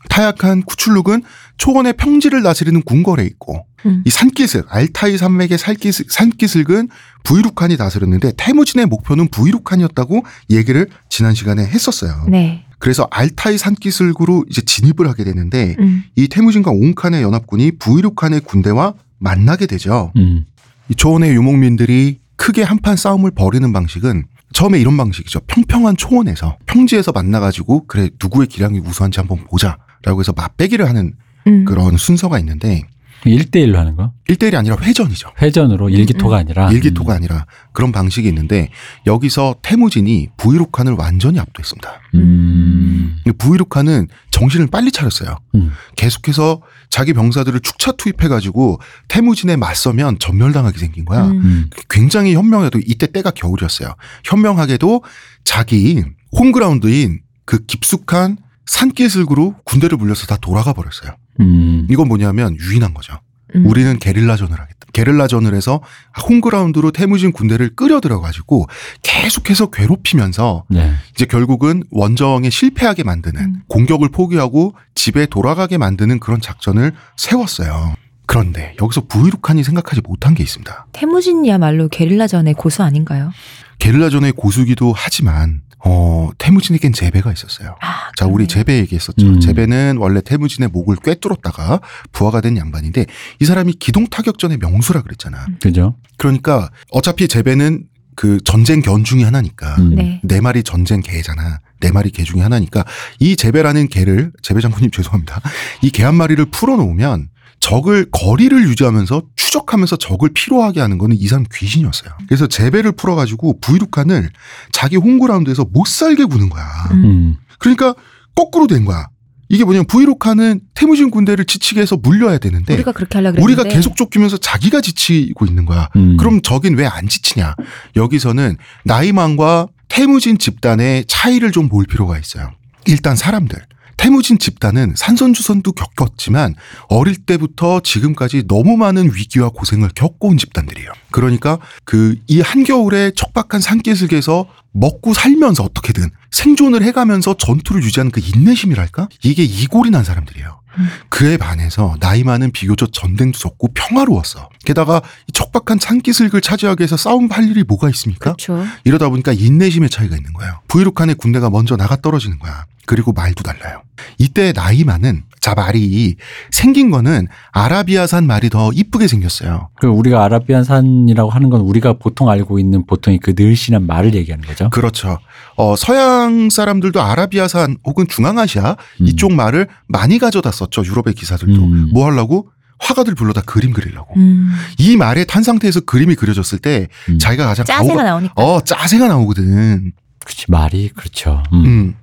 타약한 쿠출룩은 초원의 평지를 다스리는 궁궐에 있고 음. 이 산기슭 알타이 산맥의 산기슭, 산기슭은 부이룩한이 다스렸는데 태무진의 목표는 부이룩한이었다고 얘기를 지난 시간에 했었어요. 네. 그래서 알타이 산기슭으로 이제 진입을 하게 되는데 음. 이 태무진과 옹칸의 연합군이 부이룩한의 군대와 만나게 되죠. 음. 이 초원의 유목민들이 크게 한판 싸움을 벌이는 방식은 처음에 이런 방식이죠. 평평한 초원에서 평지에서 만나가지고 그래 누구의 기량이 우수한지 한번 보자라고 해서 맞배기를 하는 음. 그런 순서가 있는데 1대1로 하는 거? 1대1이 아니라 회전이죠. 회전으로 일기토가 아니라. 일기토가 아니라 그런 방식이 있는데 여기서 태무진이 부이룩한을 완전히 압도했습니다. 음. 부이룩한은 정신을 빨리 차렸어요. 음. 계속해서 자기 병사들을 축차 투입해가지고 태무진에 맞서면 전멸당하게 생긴 거야. 음. 음. 굉장히 현명해도 이때 때가 겨울이었어요. 현명하게도 자기 홈그라운드인 그 깊숙한 산기슭으로 군대를 불려서 다 돌아가 버렸어요. 음. 이건 뭐냐면 유인한 거죠. 음. 우리는 게릴라전을 하겠다. 게릴라전을 해서 홈그라운드로 태무진 군대를 끌어 들어가지고 계속해서 괴롭히면서 네. 이제 결국은 원정에 실패하게 만드는 음. 공격을 포기하고 집에 돌아가게 만드는 그런 작전을 세웠어요. 그런데 여기서 부이룩한이 생각하지 못한 게 있습니다. 태무진이야말로 게릴라전의 고수 아닌가요? 게릴라전의 고수기도 하지만 어, 태무진에겐 제배가 있었어요. 아, 자, 우리. 제배 얘기했었죠. 음. 제배는 원래 태무진의 목을 꿰뚫었다가 부하가 된 양반인데 이 사람이 기동 타격전의 명수라 그랬잖아. 그죠? 그러니까 어차피 제배는 그 전쟁 견 중에 하나니까 음. 네. 네 마리 전쟁 개잖아. 네 마리 개 중에 하나니까 이 제배라는 개를 제배 장군님 죄송합니다. 이 개 한 마리를 풀어 놓으면 적을 거리를 유지하면서 추적하면서 적을 피로하게 하는 거는 이 사람 귀신이었어요. 그래서 제배를 풀어가지고 부이룩한을 자기 홈그라운드에서 못 살게 구는 거야. 음. 음. 그러니까 거꾸로 된 거야. 이게 뭐냐면 부이룩한은 태무진 군대를 지치게 해서 물려야 되는데 우리가 그렇게 하려고 그랬는데 우리가 계속 쫓기면서 자기가 지치고 있는 거야. 음. 그럼 저긴 왜안 지치냐? 여기서는 나이만과 태무진 집단의 차이를 좀 볼 필요가 있어요. 일단 사람들. 태무진 집단은 산선주선도 겪었지만 어릴 때부터 지금까지 너무 많은 위기와 고생을 겪어온 집단들이에요. 그러니까 그 이 한겨울에 척박한 산기슭에서 먹고 살면서 어떻게든 생존을 해가면서 전투를 유지하는 그 인내심이랄까? 이게 이골이 난 사람들이에요. 음. 그에 반해서 나이 많은 비교적 전쟁도 적고 평화로웠어. 게다가 이 척박한 산기슭을 차지하기 위해서 싸움 할 일이 뭐가 있습니까? 그렇죠. 이러다 보니까 인내심의 차이가 있는 거예요. 부이룩한의 군대가 먼저 나가 떨어지는 거야. 그리고 말도 달라요. 이때 나이만은 자 말이 생긴 거는 아라비아산 말이 더 이쁘게 생겼어요. 그 우리가 아라비안 산이라고 하는 건 우리가 보통 알고 있는 보통의 그 늘씬한 말을 얘기하는 거죠. 그렇죠. 어, 서양 사람들도 아라비아산 혹은 중앙아시아 음. 이쪽 말을 많이 가져다 썼죠. 유럽의 기사들도. 음. 뭐 하려고? 화가들 불러다 그림 그리려고. 음. 이 말에 탄 상태에서 그림이 그려졌을 때 음. 자기가 가장 짜세가 나오니까. 어 짜세가 나오거든. 그렇지 말이 그렇죠. 음.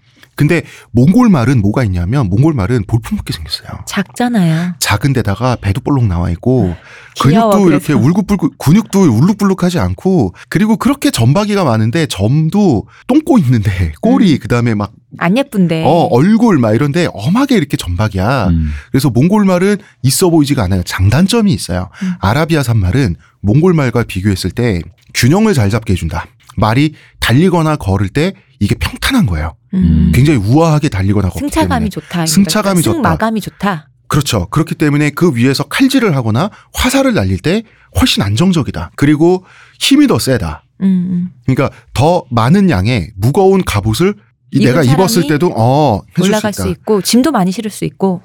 음. 근데 몽골 말은 뭐가 있냐면 몽골 말은 볼품없게 생겼어요. 작잖아요. 작은 데다가 배도 볼록 나와 있고 귀여워, 근육도 그래서. 이렇게 울긋불긋 근육도 울룩불룩하지 않고 그리고 그렇게 점박이가 많은데 점도 똥꼬 있는데 꼬리 음. 그다음에 막 안 예쁜데. 어, 얼굴 막 이런데 엄하게 이렇게 점박이야. 음. 그래서 몽골 말은 있어 보이지가 않아요. 장단점이 있어요. 음. 아라비아산 말은 몽골 말과 비교했을 때 균형을 잘 잡게 해준다. 말이 달리거나 걸을 때 이게 평탄한 거예요. 음. 굉장히 우아하게 달리거나 걷기 때문에. 승차감이 좋다. 승차감이 좋다. 승마감이 좋다. 그렇죠. 그렇기 때문에 그 위에서 칼질을 하거나 화살을 날릴 때 훨씬 안정적이다. 그리고 힘이 더 세다. 음, 음. 그러니까 더 많은 양의 무거운 갑옷을 내가 입었을 때도 어 해줄 올라갈 수 수. 있고 짐도 많이 실을 수 있고.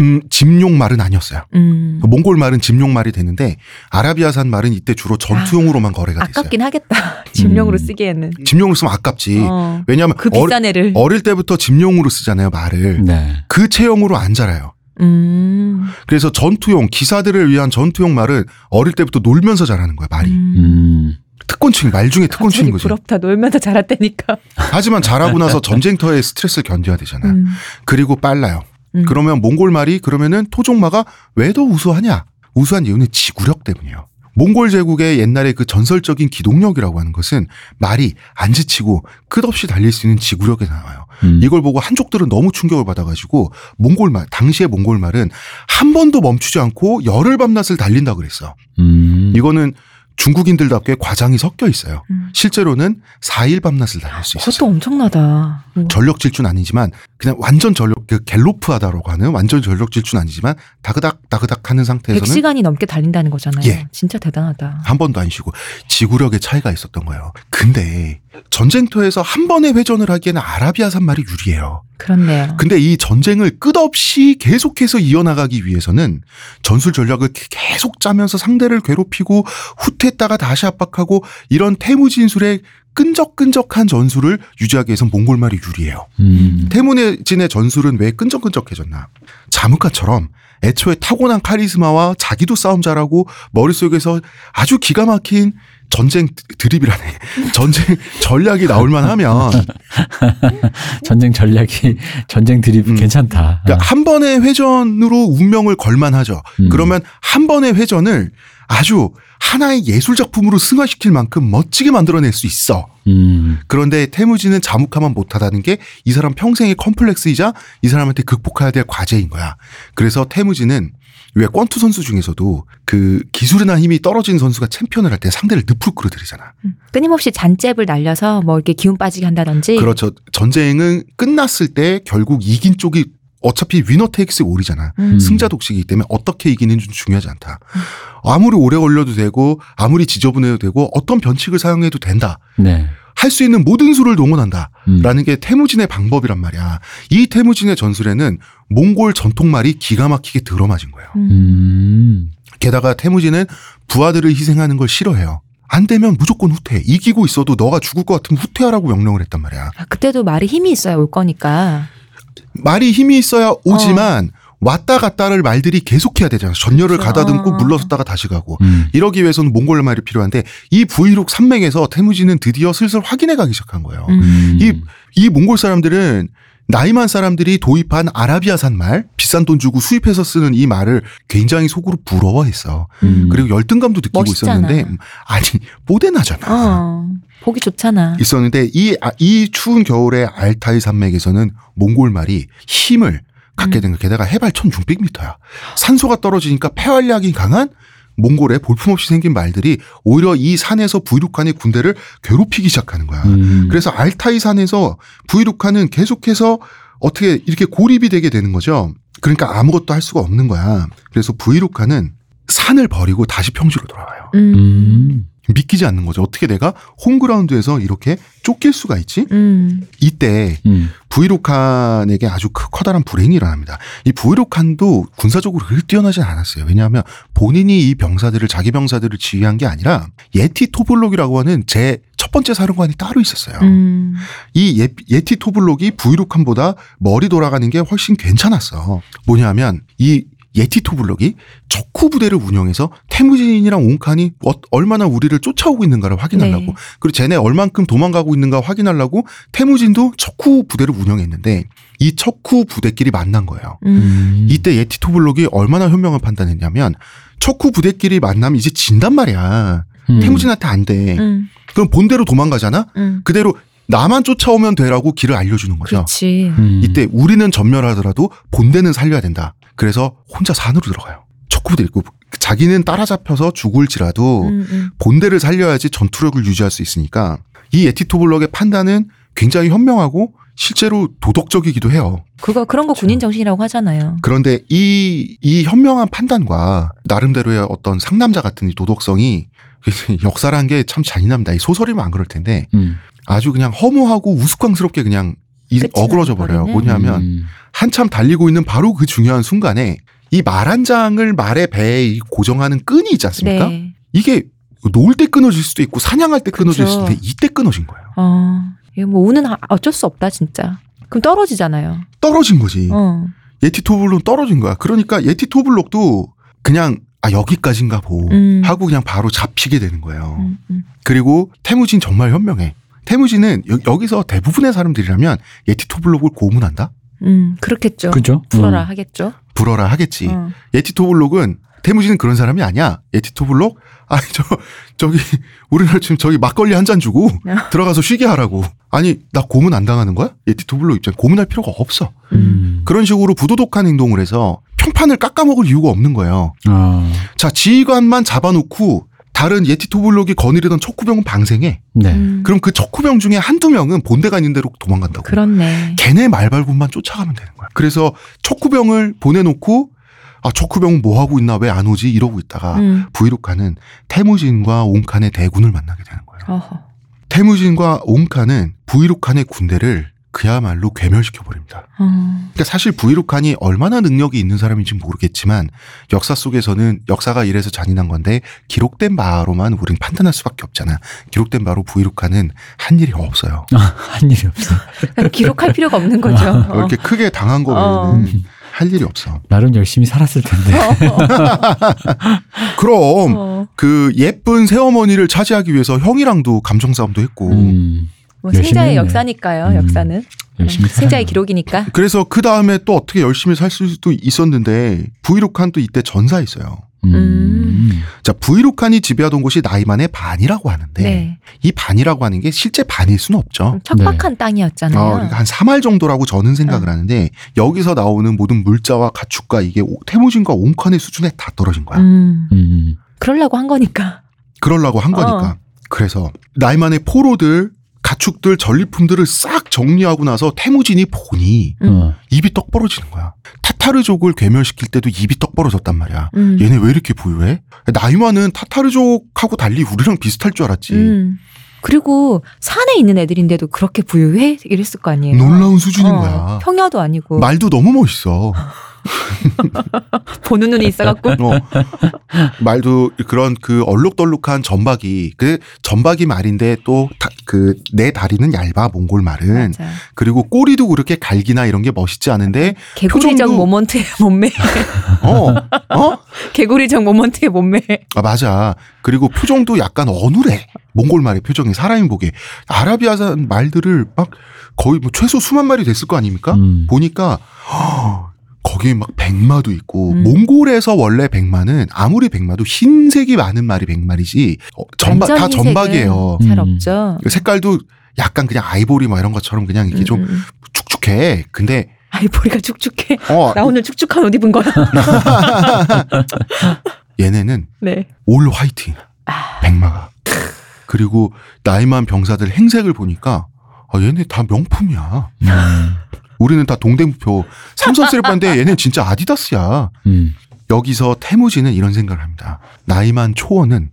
음, 짐용 말은 아니었어요. 음. 몽골 말은 짐용 말이 되는데 아라비아산 말은 이때 주로 전투용으로만 거래가 됐어요. 아깝긴 하겠다. 짐용으로 음. 쓰기에는. 짐용으로 쓰면 아깝지. 어. 왜냐하면 그 어, 비싼 애를. 어릴 때부터 짐용으로 쓰잖아요 말을. 네. 그 체형으로 안 자라요. 음. 그래서 전투용 기사들을 위한 전투용 말은 어릴 때부터 놀면서 자라는 거야 말이. 음. 음. 특권층 말 중에 특권층인 거지. 부럽다. 놀면서 자랐다니까. 하지만 자라고 나서 전쟁터의 스트레스를 견뎌야 되잖아. 음. 그리고 빨라요. 음. 그러면 몽골 말이 그러면은 토종마가 왜 더 우수하냐? 우수한 이유는 지구력 때문이에요. 몽골 제국의 옛날에 그 전설적인 기동력이라고 하는 것은 말이 안 지치고 끝없이 달릴 수 있는 지구력에 나와요. 음. 이걸 보고 한족들은 너무 충격을 받아가지고 몽골 말, 당시의 몽골 말은 한 번도 멈추지 않고 열흘 밤낮을 달린다 그랬어. 음. 이거는 중국인들답게 과장이 섞여 있어요. 음. 실제로는 4일 밤낮을 달릴 수 있어요. 그것도 엄청나다. 음. 전력 질주는 아니지만 그냥 완전 전력 그 갤로프하다라고 하는 완전 전력 질주는 아니지만 다그닥 다그닥 하는 상태에서는 100시간이 넘게 달린다는 거잖아요. 예. 진짜 대단하다. 한 번도 안 쉬고 지구력의 차이가 있었던 거예요. 근데 전쟁터에서 한 번에 회전을 하기에는 아라비아 산 말이 유리해요. 그렇네요. 근데 이 전쟁을 끝없이 계속해서 이어나가기 위해서는 전술 전략을 계속 짜면서 상대를 괴롭히고 후퇴했다가 다시 압박하고 이런 태무 진술의 끈적끈적한 전술을 유지하기 위해선 몽골말이 유리해요. 음. 태무진의 전술은 왜 끈적끈적해졌나? 자무카처럼 애초에 타고난 카리스마와 자기도 싸움 잘하고 머릿속에서 아주 기가 막힌 전쟁 드립이라네. 전쟁 전략이 나올만 하면 전쟁 전략이 전쟁 드립 음. 괜찮다. 그러니까 한 번의 회전으로 운명을 걸만 하죠. 음. 그러면 한 번의 회전을 아주 하나의 예술 작품으로 승화시킬 만큼 멋지게 만들어낼 수 있어. 음. 그런데 태무지는 자묵하면 못하다는 게 이 사람 평생의 컴플렉스이자 이 사람한테 극복해야 될 과제인 거야. 그래서 태무지는 왜 권투 선수 중에서도 그 기술이나 힘이 떨어진 선수가 챔피언을 할 때 상대를 늪으로 끌어들이잖아. 음. 끊임없이 잔잽을 날려서 뭐 이렇게 기운 빠지게 한다든지. 그렇죠. 전쟁은 끝났을 때 결국 이긴 쪽이 어차피 위너 테이크스 올이잖아. 음. 승자 독식이기 때문에 어떻게 이기는지 는 중요하지 않다. 아무리 오래 걸려도 되고 아무리 지저분해도 되고 어떤 변칙을 사용해도 된다. 네. 할 수 있는 모든 수를 동원한다. 음. 라는 게 태무진의 방법이란 말이야. 이 태무진의 전술에는 몽골 전통말이 기가 막히게 들어맞은 거예요. 음. 음. 게다가 태무진은 부하들을 희생하는 걸 싫어해요. 안 되면 무조건 후퇴. 이기고 있어도 너가 죽을 것 같으면 후퇴하라고 명령을 했단 말이야. 아, 그때도 말이 힘이 있어야 올 거니까. 말이 힘이 있어야 오지만 왔다 갔다를 말들이 계속해야 되잖아. 전열을 그렇죠. 가다듬고 어. 물러섰다가 다시 가고. 음. 이러기 위해서는 몽골 말이 필요한데 이 부이룩 산맥에서 태무진은 드디어 슬슬 확인해 가기 시작한 거예요. 음. 이, 이 몽골 사람들은 나이만 사람들이 도입한 아라비아산 말, 비싼 돈 주고 수입해서 쓰는 이 말을 굉장히 속으로 부러워했어. 음. 그리고 열등감도 느끼고 멋있잖아. 있었는데, 음, 아니, 뽀대나잖아. 어. 보기 좋잖아. 있었는데, 이, 아, 이 추운 겨울에 알타이 산맥에서는 몽골 말이 힘을 갖게 음. 된 거. 게다가 해발 1600m야. 산소가 떨어지니까 폐활량이 강한 몽골에 볼품없이 생긴 말들이 오히려 이 산에서 부이룩한의 군대를 괴롭히기 시작하는 거야. 음. 그래서 알타이 산에서 부이룩한은 계속해서 어떻게 이렇게 고립이 되게 되는 거죠. 그러니까 아무것도 할 수가 없는 거야. 그래서 부이룩한은 산을 버리고 다시 평지로 돌아와요. 음. 음. 믿기지 않는 거죠. 어떻게 내가 홈그라운드에서 이렇게 쫓길 수가 있지? 음. 이때 음. 부이룩한에게 아주 크- 커다란 불행이 일어납니다. 이 부이룩한도 군사적으로 그렇게 뛰어나진 않았어요. 왜냐하면 본인이 이 병사들을 자기 병사들을 지휘한 게 아니라 예티 토블록이라고 하는 제 첫 번째 사령관이 따로 있었어요. 음. 이 예, 예티 토블록이 부이룩한보다 머리 돌아가는 게 훨씬 괜찮았어. 뭐냐면 이 예티 토블록이 척후 부대를 운영해서 태무진이랑 옹칸이 어- 얼마나 우리를 쫓아오고 있는가를 확인하려고 네. 그리고 쟤네 얼만큼 도망가고 있는가 확인하려고 태무진도 척후 부대를 운영했는데 이 척후 부대끼리 만난 거예요. 음. 이때 예티 토블록이 얼마나 현명한 판단했냐면 척후 부대끼리 만나면 이제 진단 말이야. 음. 태무진한테 안 돼. 음. 그럼 본대로 도망가잖아. 음. 그대로 나만 쫓아오면 되라고 길을 알려주는 거죠. 그렇지. 음. 이때 우리는 전멸하더라도 본대는 살려야 된다. 그래서 혼자 산으로 들어가요. 척구부대 있고 자기는 따라잡혀서 죽을지라도 음, 음. 본대를 살려야지 전투력을 유지할 수 있으니까 이 에티토블럭의 판단은 굉장히 현명하고 실제로 도덕적이기도 해요. 그거 그런 거 군인 정신이라고 하잖아요. 그런데 이, 이 현명한 판단과 나름대로의 어떤 상남자 같은 이 도덕성이 역사란 게 참 잔인합니다. 이 소설이면 안 그럴 텐데 음. 아주 그냥 허무하고 우스꽝스럽게 그냥 이- 어그러져 버려요. 뭐냐면 음. 한참 달리고 있는 바로 그 중요한 순간에 이 말 한 장을 말의 배에 이 고정하는 끈이 있지 않습니까? 네. 이게 놀때 끊어질 수도 있고 사냥할 때 끊어질 그쵸. 수도 있는데 이때 끊어진 거예요. 어. 뭐 우는 하- 어쩔 수 없다 진짜. 그럼 떨어지잖아요. 떨어진 거지. 어. 예티 토블록 떨어진 거야. 그러니까 예티 토블록도 그냥 아 여기까지인가 보 음. 하고 그냥 바로 잡히게 되는 거예요. 음, 음. 그리고 태무진 정말 현명해. 태무진은 여, 기서 대부분의 사람들이라면 예티 토블록을 고문한다? 음, 그렇겠죠. 그죠? 풀어라 음. 하겠죠. 불어라 하겠지. 어. 예티 토블록은 태무진은 그런 사람이 아니야. 예티 토블록 아니 저 저기 우리나라 지금 저기 막걸리 한 잔 주고 들어가서 쉬게 하라고. 아니 나 고문 안 당하는 거야? 예티 토블록 입장 고문할 필요가 없어. 음. 그런 식으로 부도덕한 행동을 해서 평판을 깎아먹을 이유가 없는 거예요. 아. 자 지휘관만 잡아놓고 다른 예티 토블록이 거느리던 척후병은 방생해. 네. 음. 그럼 그 척후병 중에 한두 명은 본대가 있는 대로 도망간다고. 그렇네. 걔네 말발굽만 쫓아가면 되는 거야. 그래서 척후병을 보내놓고 아 척후병은 뭐 하고 있나 왜 안 오지 이러고 있다가 음. 부이룩한은 태무진과 옹칸의 대군을 만나게 되는 거예요. 어허. 태무진과 옹칸은 부이룩한의 군대를 그야말로 괴멸시켜 버립니다. 어. 그러니까 사실 부이룩한이 얼마나 능력이 있는 사람인지 모르겠지만 역사 속에서는 역사가 이래서 잔인한 건데 기록된 바로만 우리는 판단할 수밖에 없잖아. 기록된 바로 부이룩한은 한 일이 없어요. 한 일이 없어. 기록할 필요가 없는 거죠. 어. 이렇게 크게 당한 거 어. 외에는 할 일이 없어. 나름 열심히 살았을 텐데. 그럼 어. 그 예쁜 새어머니를 차지하기 위해서 형이랑도 감정 싸움도 했고 음, 뭐 했네. 역사니까요. 음. 역사는 열심히 생자의 살았네. 기록이니까. 그래서 그 다음에 또 어떻게 열심히 살 수도 있었는데 부이룩한 또 이때 전사했어요. 음. 자 부이룩한이 지배하던 곳이 나이만의 반이라고 하는데 네. 이 반이라고 하는 게 실제 반일 수는 없죠. 척박한 땅이었잖아요. 어, 그러니까 한 3할 정도라고 저는 생각을 어. 하는데 여기서 나오는 모든 물자와 가축과 이게 오- 태무진과 옹칸의 수준에 다 떨어진 거야. 음. 음. 그러려고 한 거니까. 그러려고 한 거니까. 어. 그래서 나이만의 포로들, 가축들, 전리품들을 싹 정리하고 나서 태무진이 보니 음. 어. 입이 떡 벌어지는 거야. 타타르족을 괴멸시킬 때도 입이 떡 벌어졌단 말이야. 음. 얘네 왜 이렇게 부유해? 나이만은 타타르족하고 달리 우리랑 비슷할 줄 알았지. 음. 그리고 산에 있는 애들인데도 그렇게 부유해? 이랬을 거 아니에요. 놀라운 수준인 어, 거야. 평야도 아니고 말도 너무 멋있어. 보는 눈이 있어갖고 어. 말도 그런 그 얼룩덜룩한 전박이 그 전박이 말인데 또 그 내 다리는 얇아 몽골 말은 맞아. 그리고 꼬리도 그렇게 갈기나 이런 게 멋있지 않은데 개구리적 모먼트의 몸매. 어 어? 개구리적 모먼트의 몸매. 아 맞아. 그리고 표정도 약간 어눌해. 몽골 말의 표정이 사람이 보기에 아라비아산 말들을 막 거의 뭐 최소 수만 마리 됐을 거 아닙니까? 음. 보니까 허, 거기에 막 백마도 있고 음. 몽골에서 원래 백마는 아무리 백마도 흰색이 많은 말이 백말이지 어, 전박 다 전박이에요. 잘 음. 없죠. 색깔도 약간 그냥 아이보리 뭐 이런 것처럼 그냥 이게 좀 음, 음. 축축해. 근데 아이보리가 축축해. 어 나 오늘 축축한 옷 입은 거야. 얘네는 네. 올 화이팅 아. 백마가 그리고 나이만 병사들 행색을 보니까 아 얘네 다 명품이야. 음. 우리는 다 동대무표 삼선 쓰레빠인데 얘는 진짜 아디다스야. 음. 여기서 태무지는 이런 생각을 합니다. 나이만 초원은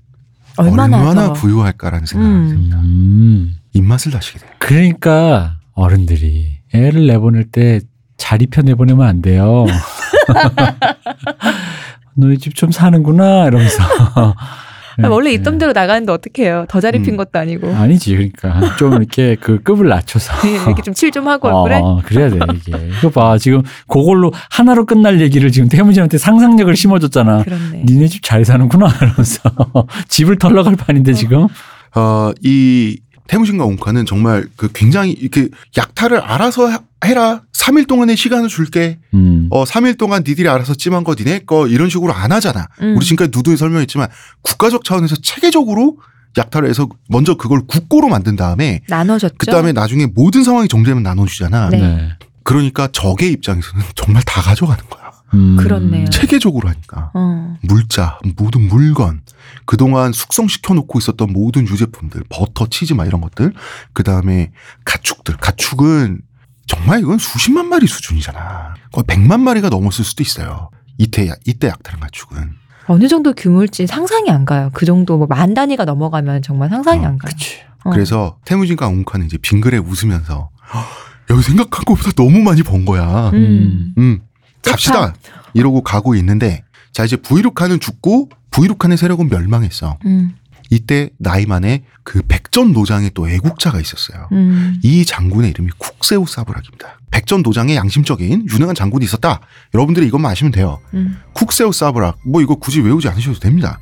얼마나, 얼마나 더. 부유할까라는 생각을 음. 합니다. 음. 입맛을 다시게 돼요. 그러니까 어른들이 애를 내보낼 때잘 입혀 내보내면 안 돼요. 너희 집 좀 사는구나 이러면서. 아, 원래 네. 있던 대로 나가는데 어떡해요. 더잘 입힌 음. 것도 아니고. 아니지 그러니까 좀 이렇게 그 급을 낮춰서 이렇게 좀 칠 좀 하고 어, 그래. 그래야 돼 이게. 이거 봐 지금 그걸로 하나로 끝날 얘기를 지금 태무진한테 상상력을 심어줬잖아. 그렇네. 니네 집 잘 사는구나 이러면서 집을 털러 갈 판인데 지금. 어, 이 태무진과 옹카는 정말 그 굉장히 이렇게 약탈을 알아서 하- 해라. 3일 동안의 시간을 줄게. 음. 어, 3일 동안 니들이 알아서 찜한 거 니네 거 이런 식으로 안 하잖아. 음. 우리 지금까지 누누이 설명했지만 국가적 차원에서 체계적으로 약탈을 해서 먼저 그걸 국고로 만든 다음에 나눠줬죠. 그 다음에 나중에 모든 상황이 정리되면 나눠주잖아. 네. 그러니까 적의 입장에서는 정말 다 가져가는 거야. 음. 그렇네요. 체계적으로 하니까. 어. 물자, 모든 물건, 그동안 숙성시켜 놓고 있었던 모든 유제품들, 버터, 치즈 막 이런 것들, 그 다음에 가축들. 가축은 정말 이건 수십만 마리 수준이잖아. 거의 백만 마리가 넘었을 수도 있어요. 이때, 이때 약탈한 가축은. 어느 정도 규모일지 상상이 안 가요. 그 정도 뭐 만 단위가 넘어가면 정말 상상이 어, 안 가요. 그치. 어. 그래서 태무진과 웅카는 이제 빙그레 웃으면서 여기 생각한 것보다 너무 많이 번 거야. 음. 음, 갑시다. 이러고 가고 있는데 자 이제 부이룩한은 죽고 부이룩한의 세력은 멸망했어. 음. 이때 나이만에 그 백전 노장에 또 애국자가 있었어요. 음. 이 장군의 이름이 쿡세우 사브락입니다. 백전 노장에 양심적인 유능한 장군이 있었다. 여러분들이 이것만 아시면 돼요. 음. 쿡세우 사브락 뭐 이거 굳이 외우지 않으셔도 됩니다.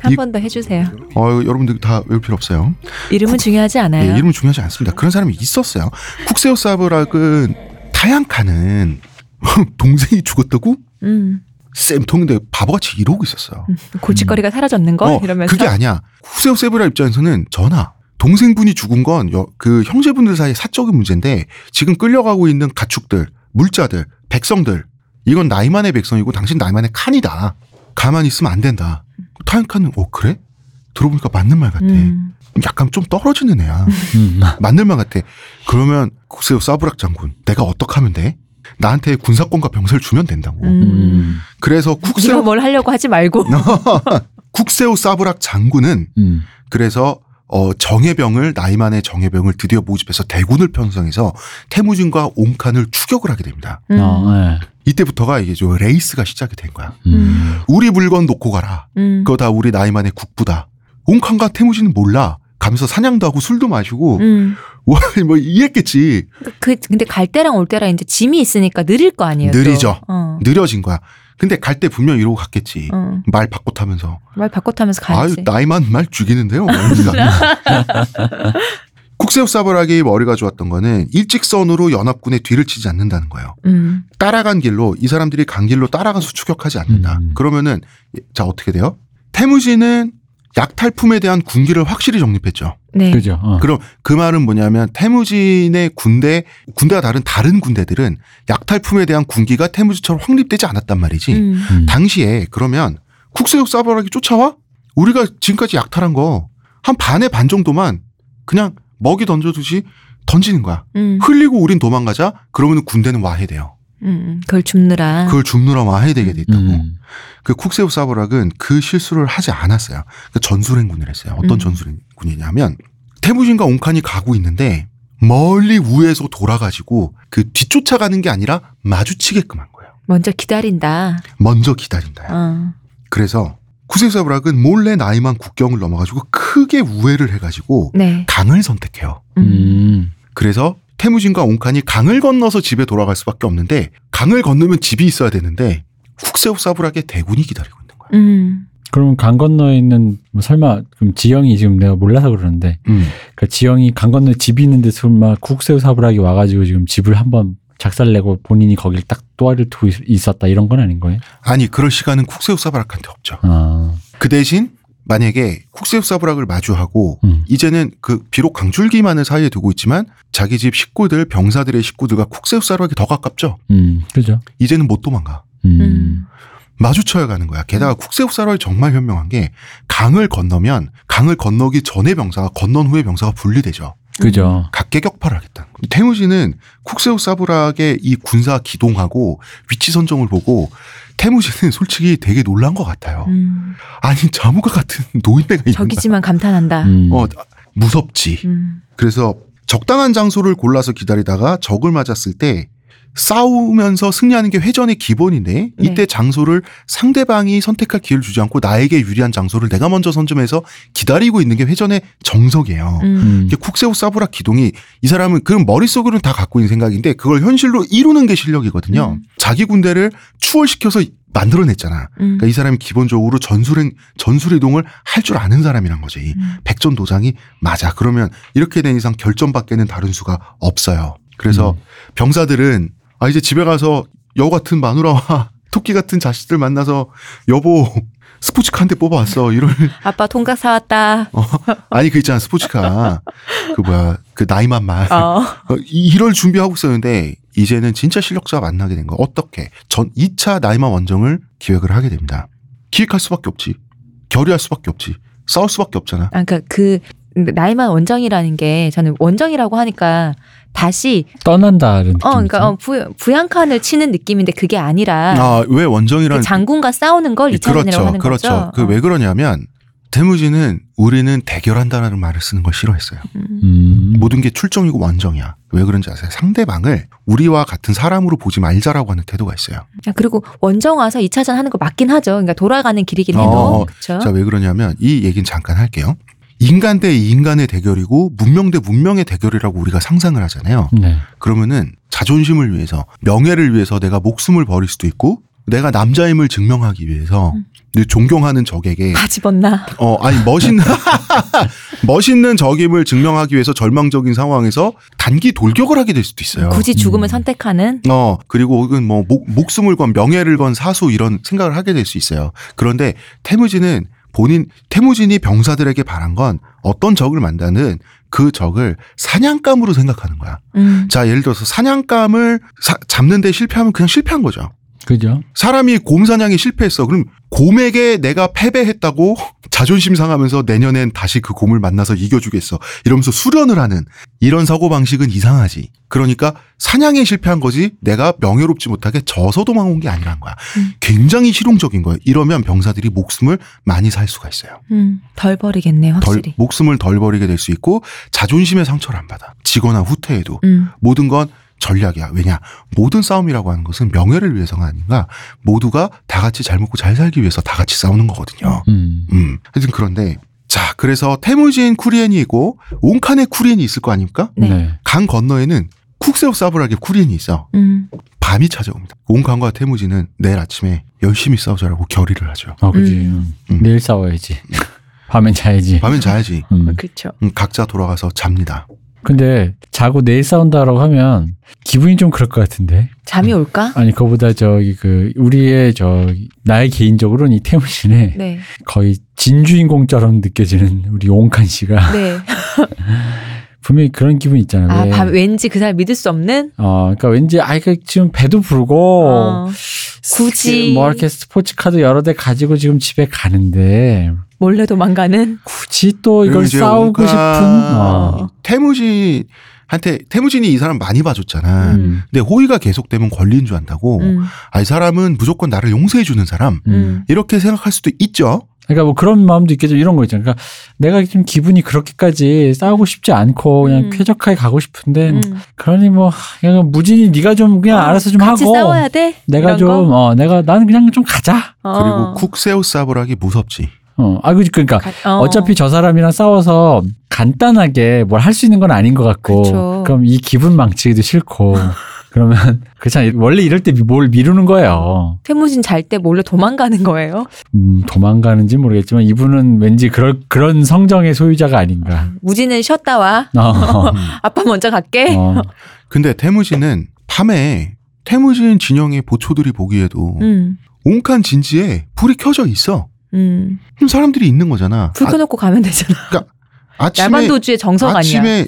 한 이- 번더 해주세요. 어, 여러분들 다 외울 필요 없어요. 이름은 중요하지 않아요. 예, 이름은 중요하지 않습니다. 그런 사람이 있었어요. 쿡세우 사브락은 타양카는 동생이 죽었다고 음. 쌤통인데 바보같이 이러고 있었어요. 골칫거리가 사라졌는 거 어, 이러면서. 그게 아니야. 후세오 세브라 입장에서는 전하. 동생분이 죽은 건 그 형제분들 사이의 사적인 문제인데 지금 끌려가고 있는 가축들, 물자들, 백성들 이건 나이만의 백성이고 당신 나이만의 칸이다. 가만히 있으면 안 된다. 타인칸은 어 그래? 들어보니까 맞는 말 같아. 음. 약간 좀 떨어지는 애야. 음. 맞는 말 같아. 그러면 국세우 사브락 장군, 내가 어떻게 하면 돼? 나한테 군사권과 병사를 주면 된다고. 음. 음. 그래서 국세우 뭘 하려고 하지 말고. 국세우 사브락 장군은 음. 그래서 어 정예병을 나이만의 정예병을 드디어 모집해서 대군을 편성해서 태무진과 옹칸을 추격을 하게 됩니다. 음. 어, 예. 이때부터가 이게 저 레이스가 시작이 된 거야. 음. 우리 물건 놓고 가라. 음. 그거 다 우리 나이만의 국부다. 옹칸과 태무진은 몰라. 가면서 사냥도 하고 술도 마시고 음. 와, 뭐 이랬겠지. 그 근데 갈 때랑 올 때랑 이제 짐이 있으니까 느릴 거 아니에요. 또. 느리죠. 어. 느려진 거야. 근데 갈 때 분명 이러고 갔겠지. 어. 말 바꿔 타면서. 말 바꿔 타면서 아유, 가야지. 나이만 말 죽이는데요. 국세우 사브락이 머리가 좋았던 거는 일직선으로 연합군의 뒤를 치지 않는다는 거예요. 음. 따라간 길로 이 사람들이 간 길로 따라가서 추격하지 않는다. 음. 그러면은 자 어떻게 돼요? 태무진은 약탈품에 대한 군기를 확실히 정립했죠. 네. 그죠. 어. 그럼 그 말은 뭐냐면 태무진의 군대 군대와 다른 다른 군대들은 약탈품에 대한 군기가 태무진처럼 확립되지 않았단 말이지. 음. 음. 당시에 그러면 국세역 사바락이 쫓아와? 우리가 지금까지 약탈한 거 한 반의 반 정도만 그냥 먹이 던져두지 던지는 거야. 음. 흘리고 우린 도망가자. 그러면 군대는 와해돼요. 음. 그걸 줍느라. 그걸 줍느라 와해되게 돼 있다고. 음. 그 쿡세우 사브락은 그 실수를 하지 않았어요. 그 전술행군을 했어요. 어떤 음. 전술행군이냐면 태무진과 옹칸이 가고 있는데 멀리 우에서 돌아가지고 그 뒤쫓아가는 게 아니라 마주치게끔 한 거예요. 먼저 기다린다. 먼저 기다린다. 어. 그래서 쿡세우 사브락은 몰래 나이만 국경을 넘어가지고 크게 우회를 해가지고 네. 강을 선택해요. 음. 음. 그래서 태무진과 옹칸이 강을 건너서 집에 돌아갈 수밖에 없는데 강을 건너면 집이 있어야 되는데 쿡세우 사브락의 대군이 기다리고 있는 거야. 음. 그러면 강 건너에 있는 뭐 설마 그럼 지영이 지금 내가 몰라서 그러는데 음. 그 지영이 강 건너에 집이 있는데 설마 국세우 사브락이 와가지고 지금 집을 한번 작살내고 본인이 거길 딱 또아를 두고 있- 있었다 이런 건 아닌 거예요? 아니 그럴 시간은 쿡세우 사브락한테 없죠. 아, 그 대신 만약에 쿡세우 사브락을 마주하고 음. 이제는 그 비록 강줄기만을 사이에 두고 있지만 자기 집 식구들 병사들의 식구들과 쿡세우 사브락이 더 가깝죠. 음, 그죠. 이제는 못 도망가. 음, 음. 마주쳐야 가는 거야. 게다가 쿡세우 사브락이 정말 현명한 게 강을 건너면 강을 건너기 전에 병사가 건넌 후에 병사가 분리되죠. 그죠. 각계 격파를 하겠다는 거예요. 태무진은 쿡세우 사브락의 이 군사 기동하고 위치 선정을 보고 태무진은 솔직히 되게 놀란 것 같아요. 음. 아니 자무가 같은 노인네가 거야. 저기지만 감탄한다. 음. 어 무섭지. 음. 그래서 적당한 장소를 골라서 기다리다가 적을 맞았을 때 싸우면서 승리하는 게 회전의 기본인데 이때 네. 장소를 상대방이 선택할 기회를 주지 않고 나에게 유리한 장소를 내가 먼저 선점해서 기다리고 있는 게 회전의 정석이에요. 음. 음. 이게 쿡세우 사브락 기동이 이 사람은 그런 머릿속으로는 다 갖고 있는 생각인데 그걸 현실로 이루는 게 실력이거든요. 음. 자기 군대를 추월시켜서 만들어냈잖아. 음. 그러니까 이 사람이 기본적으로 전술행 전술 이동을 할 줄 아는 사람이란 거지. 이 음. 백전도장이 맞아. 그러면 이렇게 된 이상 결전밖에는 다른 수가 없어요. 그래서 음. 병사들은 아 이제 집에 가서 여우 같은 마누라와 토끼 같은 자식들 만나서 여보 스포츠카 한 대 뽑아왔어. 이럴 아빠 통닭 사왔다. 어, 아니 그 있잖아 스포츠카 그 뭐야 그 나이만 말 어. 어, 이- 이럴 준비하고 있었는데 이제는 진짜 실력자가 만나게 된 거야. 어떻게 전 2차 나이만 원정을 기획을 하게 됩니다. 기획할 수밖에 없지. 결의할 수밖에 없지. 싸울 수밖에 없잖아. 아, 그러니까 그 나이만 원정이라는 게 저는 원정이라고 하니까 다시 떠난다는 느낌. 어 그러니까 어, 부, 부양칸을 치는 느낌인데 그게 아니라 아 왜 원정이라는 그 장군과 싸우는 걸 이차전이라고 그렇죠, 하는 그렇죠. 거죠. 그왜 그러냐면 대무지는 우리는 대결한다는 말을 쓰는 걸 싫어했어요. 음. 음. 모든 게 출정이고 원정이야. 왜 그런지 아세요? 상대방을 우리와 같은 사람으로 보지 말자라고 하는 태도가 있어요. 아, 그리고 원정 와서 2차전 하는 거 맞긴 하죠. 그러니까 돌아가는 길이긴 해도 어, 그렇죠. 자, 왜 그러냐면 이 얘기는 잠깐 할게요. 인간 대 인간의 대결이고 문명 대 문명의 대결이라고 우리가 상상을 하잖아요. 네. 그러면은 자존심을 위해서 명예를 위해서 내가 목숨을 버릴 수도 있고 내가 남자임을 증명하기 위해서 음. 내 존경하는 적에게 다 집었나? 어 아니 멋있는 멋있는 적임을 증명하기 위해서 절망적인 상황에서 단기 돌격을 하게 될 수도 있어요. 굳이 죽음을 음. 선택하는 어 그리고 혹은 뭐 목, 목숨을 건 명예를 건 사수 이런 생각을 하게 될 수 있어요. 그런데 태무진은 본인 태무진이 병사들에게 바란 건 어떤 적을 만나는 그 적을 사냥감으로 생각하는 거야. 음. 자 예를 들어서 사냥감을 사- 잡는 데 실패하면 그냥 실패한 거죠. 그죠. 사람이 곰 사냥에 실패했어. 그럼 곰에게 내가 패배했다고 자존심 상하면서 내년엔 다시 그 곰을 만나서 이겨주겠어. 이러면서 수련을 하는 이런 사고방식은 이상하지. 그러니까 사냥에 실패한 거지 내가 명예롭지 못하게 져서 도망온 게 아니란 거야. 음. 굉장히 실용적인 거예요. 이러면 병사들이 목숨을 많이 살 수가 있어요. 음, 덜 버리겠네 덜, 확실히. 목숨을 덜 버리게 될 수 있고 자존심의 상처를 안 받아. 지거나 후퇴해도 음, 모든 건 전략이야. 왜냐? 모든 싸움이라고 하는 것은 명예를 위해서가 아닌가 모두가 다 같이 잘 먹고 잘 살기 위해서 다 같이 싸우는 거거든요. 음. 음. 하여튼 그런데 자, 그래서 태무진 쿠리엔이 있고 온칸의 쿠리엔이 있을 거 아닙니까? 네. 네. 강 건너에는 쿡세우 사브라게 쿠리엔이 있어. 음, 밤이 찾아옵니다. 온칸과 태무진은 내일 아침에 열심히 싸우자라고 결의를 하죠. 어, 그지. 음. 음. 내일 싸워야지. 밤엔 자야지. 밤엔 자야지. 음. 그렇죠. 음, 각자 돌아가서 잡니다. 근데 자고 내일 싸운다라고 하면 기분이 좀 그럴 것 같은데. 잠이 올까? 아니 그거보다 저기 그 우리의 저 나의 개인적으로는 이 태무신의 네, 거의 진주인공처럼 느껴지는 우리 용칸 씨가 네. 분명히 그런 기분 있잖아요. 아, 왜? 밤, 왠지 그 사람 믿을 수 없는. 어, 그러니까 왠지 아 이거 지금 배도 부르고 어, 굳이. 뭐 이렇게 스포츠 카드 여러 대 가지고 지금 집에 가는데 몰래 도망가는. 굳이 또 이걸 싸우고 싶은 어. 태무진 한테 태무진이 이 사람 많이 봐줬잖아. 음. 근데 호의가 계속되면 권리인 줄 안다고. 음, 아, 이 사람은 무조건 나를 용서해 주는 사람. 음. 음. 이렇게 생각할 수도 있죠. 그러니까 뭐 그런 마음도 있겠죠. 이런 거 있잖아요. 그러니까 내가 지금 기분이 그렇게까지 싸우고 싶지 않고 그냥 음. 쾌적하게 가고 싶은데 음. 그러니 뭐 그냥 무진이 네가 좀 그냥 알아서 좀 같이 하고 싸워야 돼. 내가 좀 거? 어 내가 나는 그냥 좀 가자. 어. 그리고 쿡세우 사브락이 무섭지. 어. 아 그- 그러니까 가- 어. 어차피 저 사람이랑 싸워서 간단하게 뭘 할 수 있는 건 아닌 것 같고 그쵸. 그럼 이 기분 망치기도 싫고 그러면 그렇잖아 원래 이럴 때 뭘 미루는 거예요. 태무진 잘 때 몰래 도망가는 거예요. 음, 도망가는지 모르겠지만 이분은 왠지 그럴 그런 성정의 소유자가 아닌가. 무지는 쉬었다 와. 어, 아빠 먼저 갈게. 어. 근데 태무진은 밤에 태무진 진영의 보초들이 보기에도 음, 온칸 진지에 불이 켜져 있어. 음. 그럼 사람들이 있는 거잖아. 불 켜놓고 가면 되잖아. 아, 아침에 야반도주의 정석 아니야. 아침에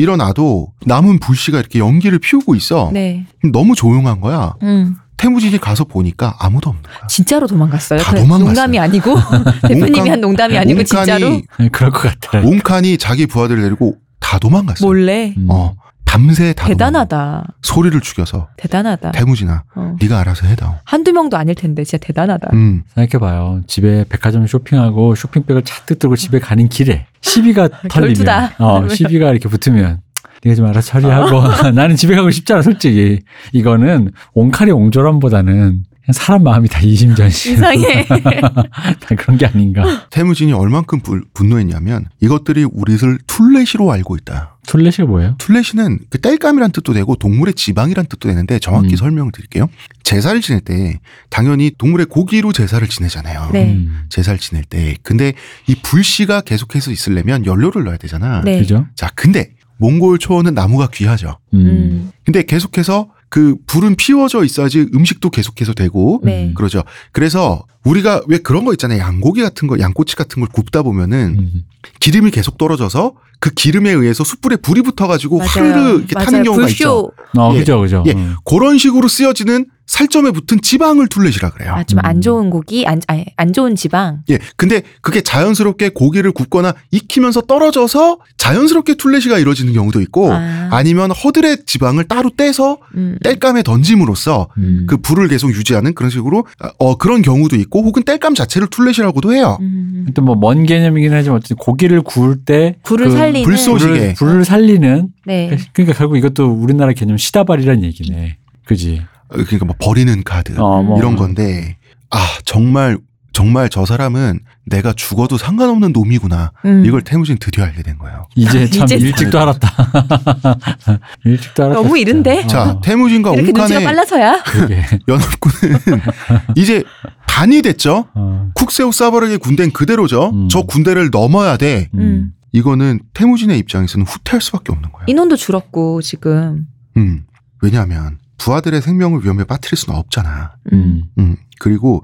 일어나도 남은 불씨가 이렇게 연기를 피우고 있어. 네. 너무 조용한 거야. 음. 태무진이 가서 보니까 아무도 없는 거야. 진짜로 도망갔어요. 다 도망갔어요. 농담이 아니고 대표님이 한 농담이 아니고 진짜로 온칸이 네, 그럴 것 같아요. 온칸이 자기 부하들을 데리고 다 도망갔어. 몰래. 음. 어, 밤새 다. 대단하다. 소리를 죽여서 대단하다. 태무진아, 어. 네가 알아서 해다오. 한두 명도 아닐 텐데 진짜 대단하다. 음, 생각해봐요. 집에 백화점 쇼핑하고 쇼핑백을 잔뜩 들고 집에 가는 길에 시비가 털리면, 결투다. 어, 시비가 이렇게 붙으면 네가 좀 알아서 처리하고 나는 집에 가고 싶잖아, 솔직히. 이거는 옹칼이 옹졸함보다는 사람 마음이 다 이심전심. 이상해. 다 그런 게 아닌가. 태무진이 얼만큼 분- 분노했냐면 이것들이 우리를 툴레시로 알고 있다. 툴렛이 뭐예요? 툴레시는 그 땔감이란 뜻도 되고 동물의 지방이란 뜻도 되는데 정확히 음. 설명을 드릴게요. 제사를 지낼 때 당연히 동물의 고기로 제사를 지내잖아요. 네. 음, 제사를 지낼 때. 근데 이 불씨가 계속해서 있으려면 연료를 넣어야 되잖아. 네. 그죠? 자, 근데 몽골 초원은 나무가 귀하죠. 음. 음. 근데 계속해서 그 불은 피워져 있어야지 음식도 계속해서 되고 네. 그러죠. 그래서 우리가 왜 그런 거 있잖아요. 양고기 같은 거, 양꼬치 같은 걸 굽다 보면은 음. 기름이 계속 떨어져서 그 기름에 의해서 숯불에 불이 붙어가지고 맞아요. 화르르 이렇게 타는 맞아요. 경우가 불쇼. 있죠. 어, 예. 그죠, 그죠. 예. 음. 그런 식으로 쓰여지는 살점에 붙은 지방을 툴렛이라 그래요. 아, 좀안 음. 좋은 고기, 안, 아니, 안 좋은 지방. 예. 근데 그게 자연스럽게 고기를 굽거나 익히면서 떨어져서 자연스럽게 툴렛이가 이루어지는 경우도 있고 아. 아. 니면 허들의 지방을 따로 떼서 음. 땔감에 던짐으로써 음. 그 불을 계속 유지하는 그런 식으로 어 그런 경우도 있고 혹은 땔감 자체를 툴렛이라고도 해요. 음. 또뭐 먼 개념이긴 하지만 어쨌든 고기를 구울 때 불을 그 살리는. 불 쏘시- 불을, 쏘시개. 불을 살리는 네. 그러니까 결국 이것도 우리나라 개념 시다발이란 얘기네. 그지? 어, 그러니까 뭐 버리는 카드 어, 뭐. 이런 건데 아 정말 정말 저 사람은 내가 죽어도 상관없는 놈이구나. 음. 이걸 태무진 드디어 알게 된 거예요. 이제 참 이제 일찍도 알았다. 일찍도 알았다. 너무. 이른데? 어, 자 태무진과 이렇게 눈치가 온칸의 빨라서야? 연합군은 이제 반이 됐죠. 어, 쿡세우 사바르의 군대는 그대로죠. 음. 저 군대를 넘어야 돼. 음. 이거는 태무진의 입장에서는 후퇴할 수밖에 없는 거예요. 인원도 줄었고, 지금. 음. 왜냐하면 부하들의 생명을 위험에 빠뜨릴 수는 없잖아. 음. 음. 그리고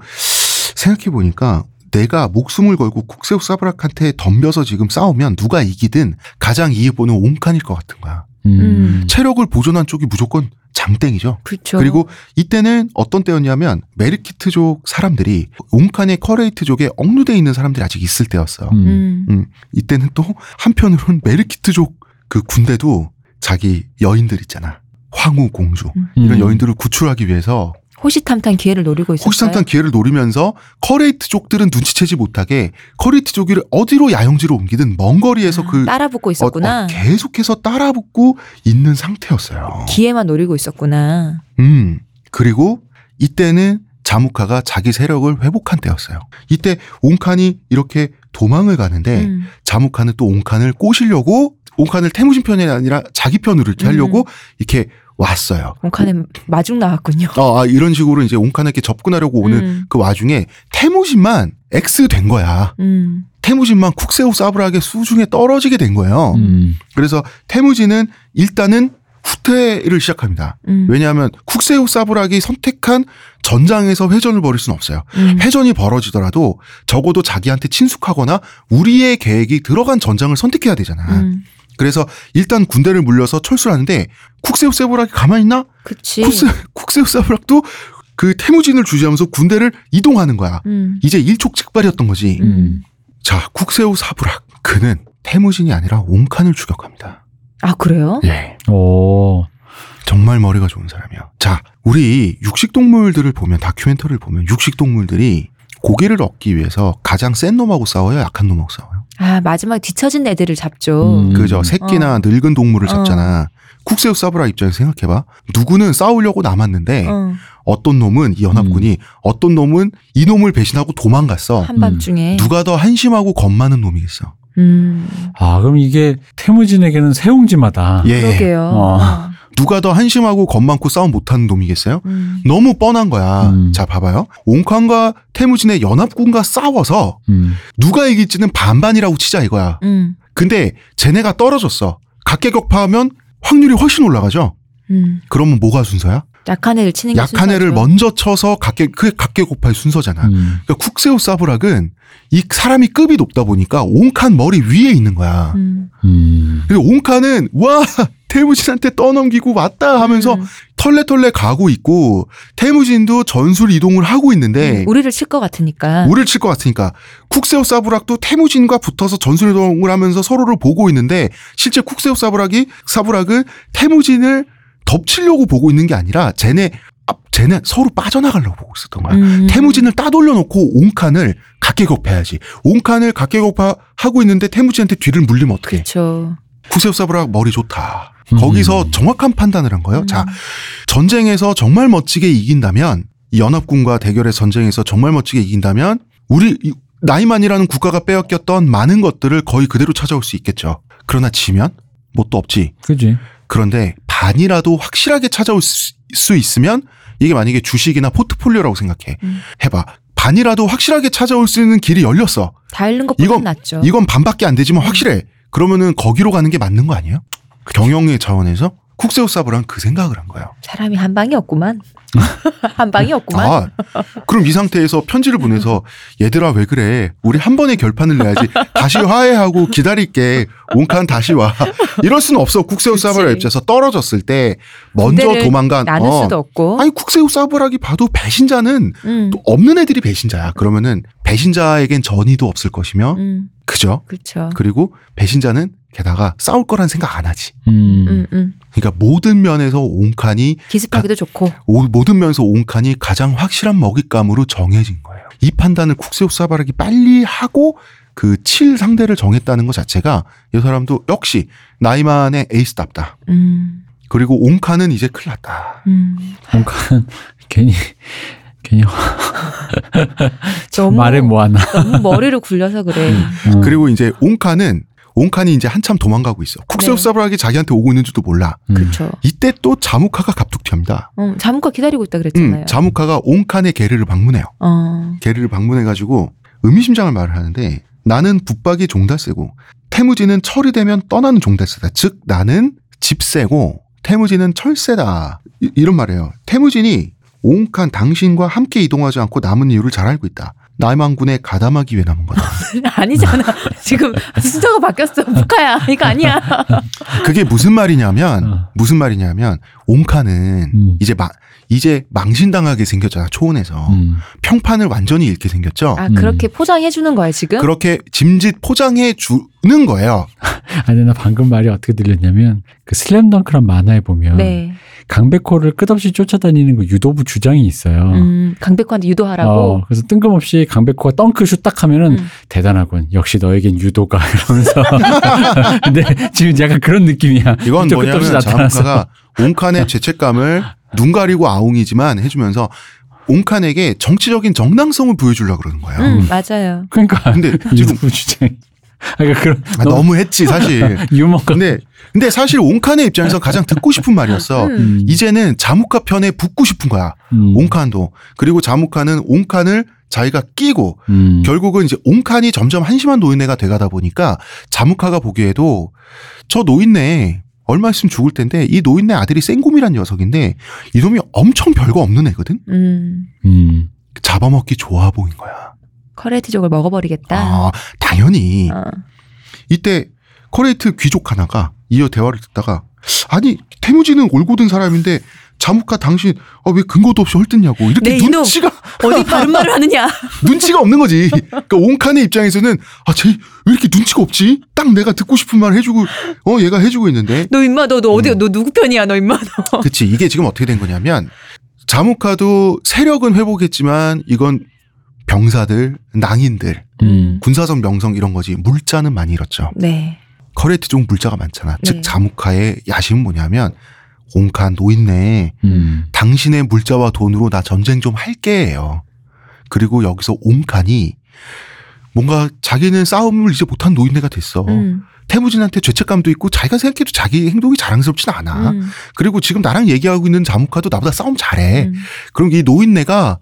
생각해 보니까 내가 목숨을 걸고 쿡세우 사브락한테 덤벼서 지금 싸우면 누가 이기든 가장 이익 보는 온칸일 것 같은 거야. 음. 체력을 보존한 쪽이 무조건 장땡이죠. 그렇죠. 그리고 이때는 어떤 때였냐면 메르키트족 사람들이 옹칸의 커레이트족에 억류돼 있는 사람들이 아직 있을 때였어요. 음. 음. 음, 이때는 또 한편으로는 메르키트족 그 군대도 자기 여인들 있잖아. 황후 공주 이런 음. 여인들을 구출하기 위해서 호시탐탐 기회를 노리고 있었어요. 호시탐탐 기회를 노리면서 커레이트 족들은 눈치채지 못하게 커레이트 족을 어디로 야영지로 옮기든 먼 거리에서 아, 그 따라붙고 어, 있었구나. 어, 계속해서 따라붙고 있는 상태였어요. 기회만 노리고 있었구나. 음 그리고 이때는 자무카가 자기 세력을 회복한 때였어요. 이때 옹칸이 이렇게 도망을 가는데 음. 자무카는 또 옹칸을 꼬시려고 옹칸을 태무진 편이 아니라 자기 편으로 이렇게 하려고 이렇게 왔어요. 옹칸에 마중 나왔군요. 어, 아, 이런 식으로 이제 옹칸에게 접근하려고 오는 음. 그 와중에 태무진만 X 된 거야. 음. 태무진만 쿡세우 사브락의 수중에 떨어지게 된 거예요. 음. 그래서 태무진은 일단은 후퇴를 시작합니다. 음. 왜냐하면 쿡세우 사브락이 선택한 전장에서 회전을 벌일 수는 없어요. 음. 회전이 벌어지더라도 적어도 자기한테 친숙하거나 우리의 계획이 들어간 전장을 선택해야 되잖아. 음. 그래서 일단 군대를 물려서 철수를 하는데 쿡세우 사브락이 가만히 있나? 그치. 쿡세, 쿡세우 사브락도 그 태무진을 주시하면서 군대를 이동하는 거야. 음. 이제 일촉즉발이었던 거지. 음. 자, 쿡세우 사브락. 그는 태무진이 아니라 옹칸을 추격합니다. 아 그래요? 예. 오. 정말 머리가 좋은 사람이야. 자, 우리 육식동물들을 보면, 다큐멘터리를 보면, 육식동물들이 고기를 얻기 위해서 가장 센 놈하고 싸워요? 약한 놈하고 싸워요? 아 마지막에 뒤처진 애들을 잡죠. 음. 그죠? 새끼나 어. 늙은 동물을 잡잖아. 쿡세우 사브라 입장에서 생각해봐. 누구는 싸우려고 남았는데, 어, 어떤 놈은 이 연합군이, 어떤 놈은 이 놈을 배신하고 도망갔어. 한밤중에. 누가 더 한심하고 겁 많은 놈이겠어? 음. 아, 그럼 이게 태무진에게는 새옹지마다. 예. 그러게요. 어. 어. 누가 더 한심하고 겁 많고 싸움 못하는 놈이겠어요? 음. 너무 뻔한 거야. 음. 자, 봐봐요. 옹칸과 태무진의 연합군과 싸워서 음. 누가 이길지는 반반이라고 치자 이거야. 음. 근데 쟤네가 떨어졌어. 각계격파하면 확률이 훨씬 올라가죠. 음. 그러면 뭐가 순서야? 약한 애를 치는 게 약한 애를 순서죠. 먼저 쳐서 각계 그게 각계격파의 순서잖아. 음. 그러니까 쿡세우 사브락은 이 사람이 급이 높다 보니까 옹칸 머리 위에 있는 거야. 음. 음. 그리고 옹칸은 와 태무진한테 떠넘기고 왔다 하면서 음. 털레털레 가고 있고 태무진도 전술 이동을 하고 있는데 음. 우리를 칠 것 같으니까. 우리를 칠 것 같으니까 쿡세우 사브락도 태무진과 붙어서 전술 이동을 하면서 서로를 보고 있는데 실제 쿡세우 사브락이 사브락은 태무진을 덮치려고 보고 있는 게 아니라 쟤네 앞 쟤네 서로 빠져나가려고 보고 있었던 거야. 음. 태무진을 따돌려 놓고 옹칸을 각계격파해야지. 옹칸을 각계격파하고 있는데 태무진한테 뒤를 물리면 어떡해. 그렇죠. 쿡세우 사브락 머리 좋다. 음. 거기서 정확한 판단을 한 거예요. 음. 자, 전쟁에서 정말 멋지게 이긴다면 이 연합군과 대결의 전쟁에서 정말 멋지게 이긴다면 우리 이 나이만이라는 국가가 빼앗겼던 많은 것들을 거의 그대로 찾아올 수 있겠죠. 그러나 지면 뭣도 없지. 그지. 그런데 반이라도 확실하게 찾아올 수, 수 있으면 이게 만약에 주식이나 포트폴리오라고 생각해. 음. 해봐. 반이라도 확실하게 찾아올 수 있는 길이 열렸어. 다 잃는 것보다 이건- 낫죠. 이건 반밖에 안 되지만 확실해. 그러면은 거기로 가는 게 맞는 거 아니에요? 경영의 차원에서 쿡세우 사브랑 그 생각을 한 거예요. 사람이 한 방이 없구만. 한 방이 없구만. 아, 그럼 이 상태에서 편지를 보내서 얘들아 왜 그래? 우리 한 번에 결판을 내야지. 다시 화해하고 기다릴게. 옹칸 다시 와. 이럴 수는 없어. 쿡세우 그치. 사브라 입장에서 떨어졌을 때 먼저 도망간 나눌 어. 수도 없고. 아니 쿡세우 사브락이 봐도 배신자는 음. 또 없는 애들이 배신자야. 그러면은 배신자에겐 전의도 없을 것이며 음. 그죠? 그렇죠. 그리고 배신자는 게다가 싸울 거란 생각 안 하지. 음. 음, 음. 그러니까 모든 면에서 옹칸이 기습하기도 좋고. 오- 모든 면에서 옹칸이 가장 확실한 먹잇감으로 정해진 거예요. 이 판단을 쿡세우 사바락이 빨리 하고 그 칠 상대를 정했다는 것 자체가 이 사람도 역시 나이만의 에이스답다. 음. 그리고 옹칸은 이제 큰일 났다. 음. 뭔가 괜히 괜히 너무 말해 뭐하나. 너무 머리를 굴려서 그래. 음. 그리고 이제 옹칸은 옹칸이 이제 한참 도망가고 있어. 쿡세우 네. 자기한테 오고 있는지도 몰라. 음. 그렇죠. 이때 또 자무카가 갑툭튀합니다. 어, 자무카 기다리고 있다 그랬잖아요. 음, 자무카가 옹칸의 게르를 방문해요. 어. 게르를 방문해가지고 의미심장한 말을 하는데 나는 붙박이 종달새고 태무지는 철이 되면 떠나는 종달새다. 즉 나는 집새고 태무지는 철새다. 이, 런 말이에요. 태무진이 옹칸 당신과 함께 이동하지 않고 남은 이유를 잘 알고 있다. 남한군에 가담하기 위해 남은 거다. 아니잖아. 지금 순서가 바뀌었어. 북한야. 이거 아니야. 그게 무슨 말이냐면 어. 무슨 말이냐면 옹카는 음. 이제 막 이제 망신당하게 생겼잖아 초원에서 음. 평판을 완전히 잃게 생겼죠. 아, 그렇게 포장해 주는 거야, 지금? 그렇게 짐짓 포장해 주는 거예요. 아니 나 방금 말이 어떻게 들렸냐면 그 슬램덩크란 만화에 보면 네. 강백호를 끝없이 쫓아다니는 그 유도부 주장이 있어요. 음, 강백호한테 유도하라고. 어, 그래서 뜬금없이 강백호가 덩크슛 딱 하면은 음. 대단하군. 역시 너에겐 유도가 이러면서. 근데 지금 약간 그런 느낌이야. 이건 뭐냐면. 자무카가 옹칸의 죄책감을 눈 가리고 아웅이지만 해주면서 옹칸에게 정치적인 정당성을 보여주려고 그러는 거예요. 음, 맞아요. 그러니까 근데 지금 유도부 주장. 그러니까 그런 아, 너무 했지 사실. 유머가. 근데 근데 사실 옹칸의 입장에서 가장 듣고 싶은 말이었어. 음. 음, 이제는 자무카 편에 붙고 싶은 거야. 음, 옹칸도. 그리고 자무카는 옹칸을 자기가 끼고 음, 결국은 이제 옹칸이 점점 한심한 노인네가 돼가다 보니까 자무카가 보기에도 저 노인네 얼마 있으면 죽을 텐데 이 노인네 아들이 생곰이란 녀석인데 이놈이 엄청 별거 없는 애거든. 음, 음, 잡아먹기 좋아 보인 거야. 커레이트족을 먹어버리겠다. 아 당연히 어. 이때 커레이트 귀족 하나가 이어 대화를 듣다가 아니 태무진은 올곧은 사람인데 자무카 당신 아, 왜 근거도 없이 헐뜯냐고 이렇게 네. 눈치가 어디 바른 말을 하느냐? 눈치가 없는 거지. 그러니까 옹칸의 입장에서는 아, 쟤 왜 이렇게 눈치가 없지? 딱 내가 듣고 싶은 말 해주고 어 얘가 해주고 있는데. 너 임마 너, 너 어디 음. 너 누구 편이야 너 임마 너. 그치 이게 지금 어떻게 된 거냐면 자무카도 세력은 회복했지만 이건 병사들, 낭인들, 음, 군사적 명성 이런 거지 물자는 많이 잃었죠. 네. 커레트 종 물자가 많잖아. 네. 즉 자무카의 야심은 뭐냐면 옹칸 노인네 음, 당신의 물자와 돈으로 나 전쟁 좀 할게예요. 그리고 여기서 옹칸이 뭔가 자기는 싸움을 이제 못한 노인네가 됐어. 음, 태무진한테 죄책감도 있고 자기가 생각해도 자기 행동이 자랑스럽진 않아. 음, 그리고 지금 나랑 얘기하고 있는 자무카도 나보다 싸움 잘해. 음. 그럼 이 노인네가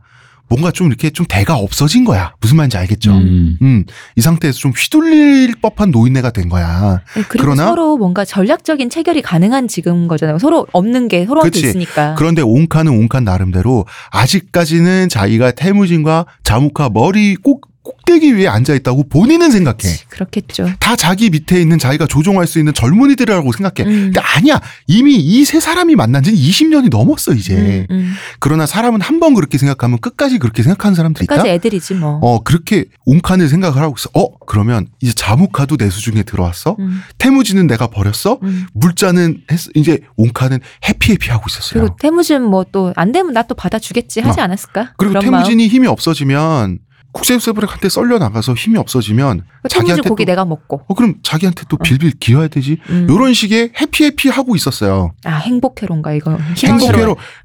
뭔가 좀 이렇게 좀 대가 없어진 거야. 무슨 말인지 알겠죠? 음. 음, 이 상태에서 좀 휘둘릴 법한 노인네가 된 거야. 네, 그리고 그러나- 서로 뭔가 전략적인 체결이 가능한 지금 거잖아요. 서로 없는 게 서로한테 그치. 있으니까. 그런데 옹칸은 옹칸 나름대로 아직까지는 자기가 태무진과 자무카 머리 꼭 꼭대기 위에 앉아 있다고 본인은 생각해. 그렇겠죠. 다 자기 밑에 있는 자기가 조종할 수 있는 젊은이들이라고 생각해. 음. 근데 아니야. 이미 이 세 사람이 만난 지는 20년이 넘었어, 이제. 음, 음. 그러나 사람은 한 번 그렇게 생각하면 끝까지 그렇게 생각하는 사람들이 있다. 끝까지 애들이지 뭐. 어, 그렇게 옹칸을 생각을 하고 있어. 어, 그러면 이제 자무카도 내 수중에 들어왔어? 음, 태무지는 내가 버렸어? 음. 물자는 했, 이제 옹칸은 해피해피 하고 있었어요. 그리고 태무진 뭐 또 안 되면 나 또 받아주겠지 하지 어. 않았을까? 그리고. 태무진이 힘이 없어지면 국세부세블한테 썰려 나가서 힘이 없어지면 그 자기한테 고기 또, 내가 먹고. 어 그럼 자기한테 또 빌빌 기어야 되지. 음. 요런 식의 해피 해피 하고 있었어요. 아 행복회로인가 이거.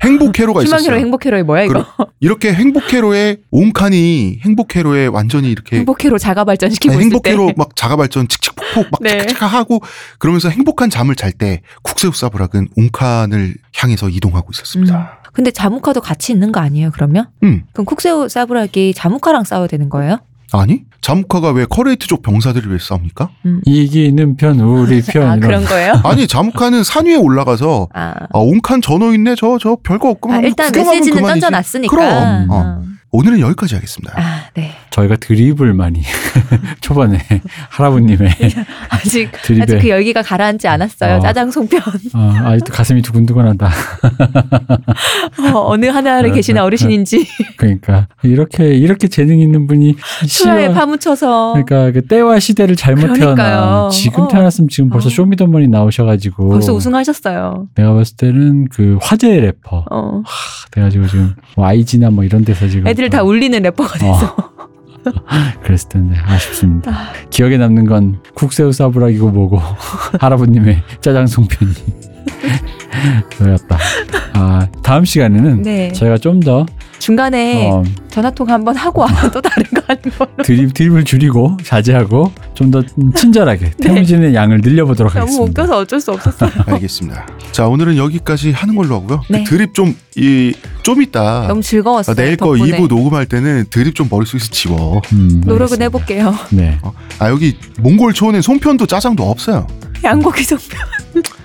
행복회로가 희망회로 있었어요. 행복회로이 뭐야 이거? 이렇게 행복회로의 옹칸이 행복회로에 완전히 이렇게 행복회로 자가 발전시키고 있을 행복회로 때. 막 자가 발전 칙칙폭폭 막 네. 착착 하고 그러면서 행복한 잠을 잘 때 쿡세우 사브락은 옹칸을 향해서 이동하고 있었습니다. 근데 자무카도 같이 있는 거 아니에요? 그러면? 음. 그럼 쿡세우 사브락이 자무카랑 싸워야 되는 거예요? 아니 자무카가 왜 커레이트 족 병사들을 왜 싸웁니까? 이기는 편 우리 편아 이런 그런 거예요? 아니 자무카는 산 위에 올라가서 아, 아, 옹칸 전호 있네. 저, 저 별거 없구만. 아, 일단 메시지는 그만이지. 던져놨으니까. 그럼. 어. 어. 오늘은 여기까지 하겠습니다. 아, 네. 저희가 드립을 많이 초반에 할아버님의 아직 드립에 아직 그 열기가 가라앉지 않았어요. 어. 짜장 송편 어, 아직도 가슴이 두근두근하다. 어, 느 하나를 계시나 어르신인지 그러니까 이렇게 이렇게 재능 있는 분이 시와- 파묻혀서 그러니까 그 때와 시대를 잘못. 태어나 지금 어. 태어났으면 지금 벌써 어. 쇼미더머니 나오셔가지고 벌써 우승하셨어요. 내가 봤을 때는 그 화제 래퍼 어. 돼가지고 지금 뭐 아이지나 뭐 이런 데서 지금 애들 다 울리는 래퍼가 돼서 그랬을 텐데 아쉽습니다. 기억에 남는 건 국새우 사브락이고 뭐고 할아버님의 짜장 송편이 그였다. 아 다음 시간에는 네. 저희가 좀 더 중간에 어, 전화 통화 한번 하고 와서 또 다른 거 하는 걸로. 드립 드립을 줄이고 자제하고 좀 더 친절하게 태무진의 양을 늘려보도록 네. 너무 하겠습니다. 웃겨서 어쩔 수 없었어요. 알겠습니다. 자, 오늘은 여기까지 하는 걸로 하고요. 네. 그 드립 좀, 이, 좀 있다. 너무 즐거웠어요. 아, 내일 거 덕분에. 2부 녹음할 때는 드립 좀 머릿속에서 지워. 음, 노력은. 해볼게요. 네. 아, 여기 몽골 초원에 송편도 짜장도 없어요. 양고기 송편.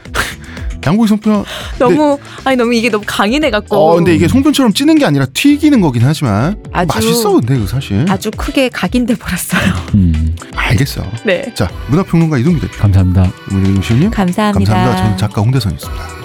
양고기 송편. 너무 아니 너무 이게 너무 강인해 갖고. 어 근데 이게 송편처럼 찌는 게 아니라 튀기는 거긴 하지만 아주- 맛있어 근데 그 사실. 아주 크게 각인돼 버렸어요. 음, 알겠어. 네. 자 문화평론가 이동규 대표, 감사합니다. 문희경 씨님 감사합니다. 감사합니다. 저는 작가 홍대선이었습니다.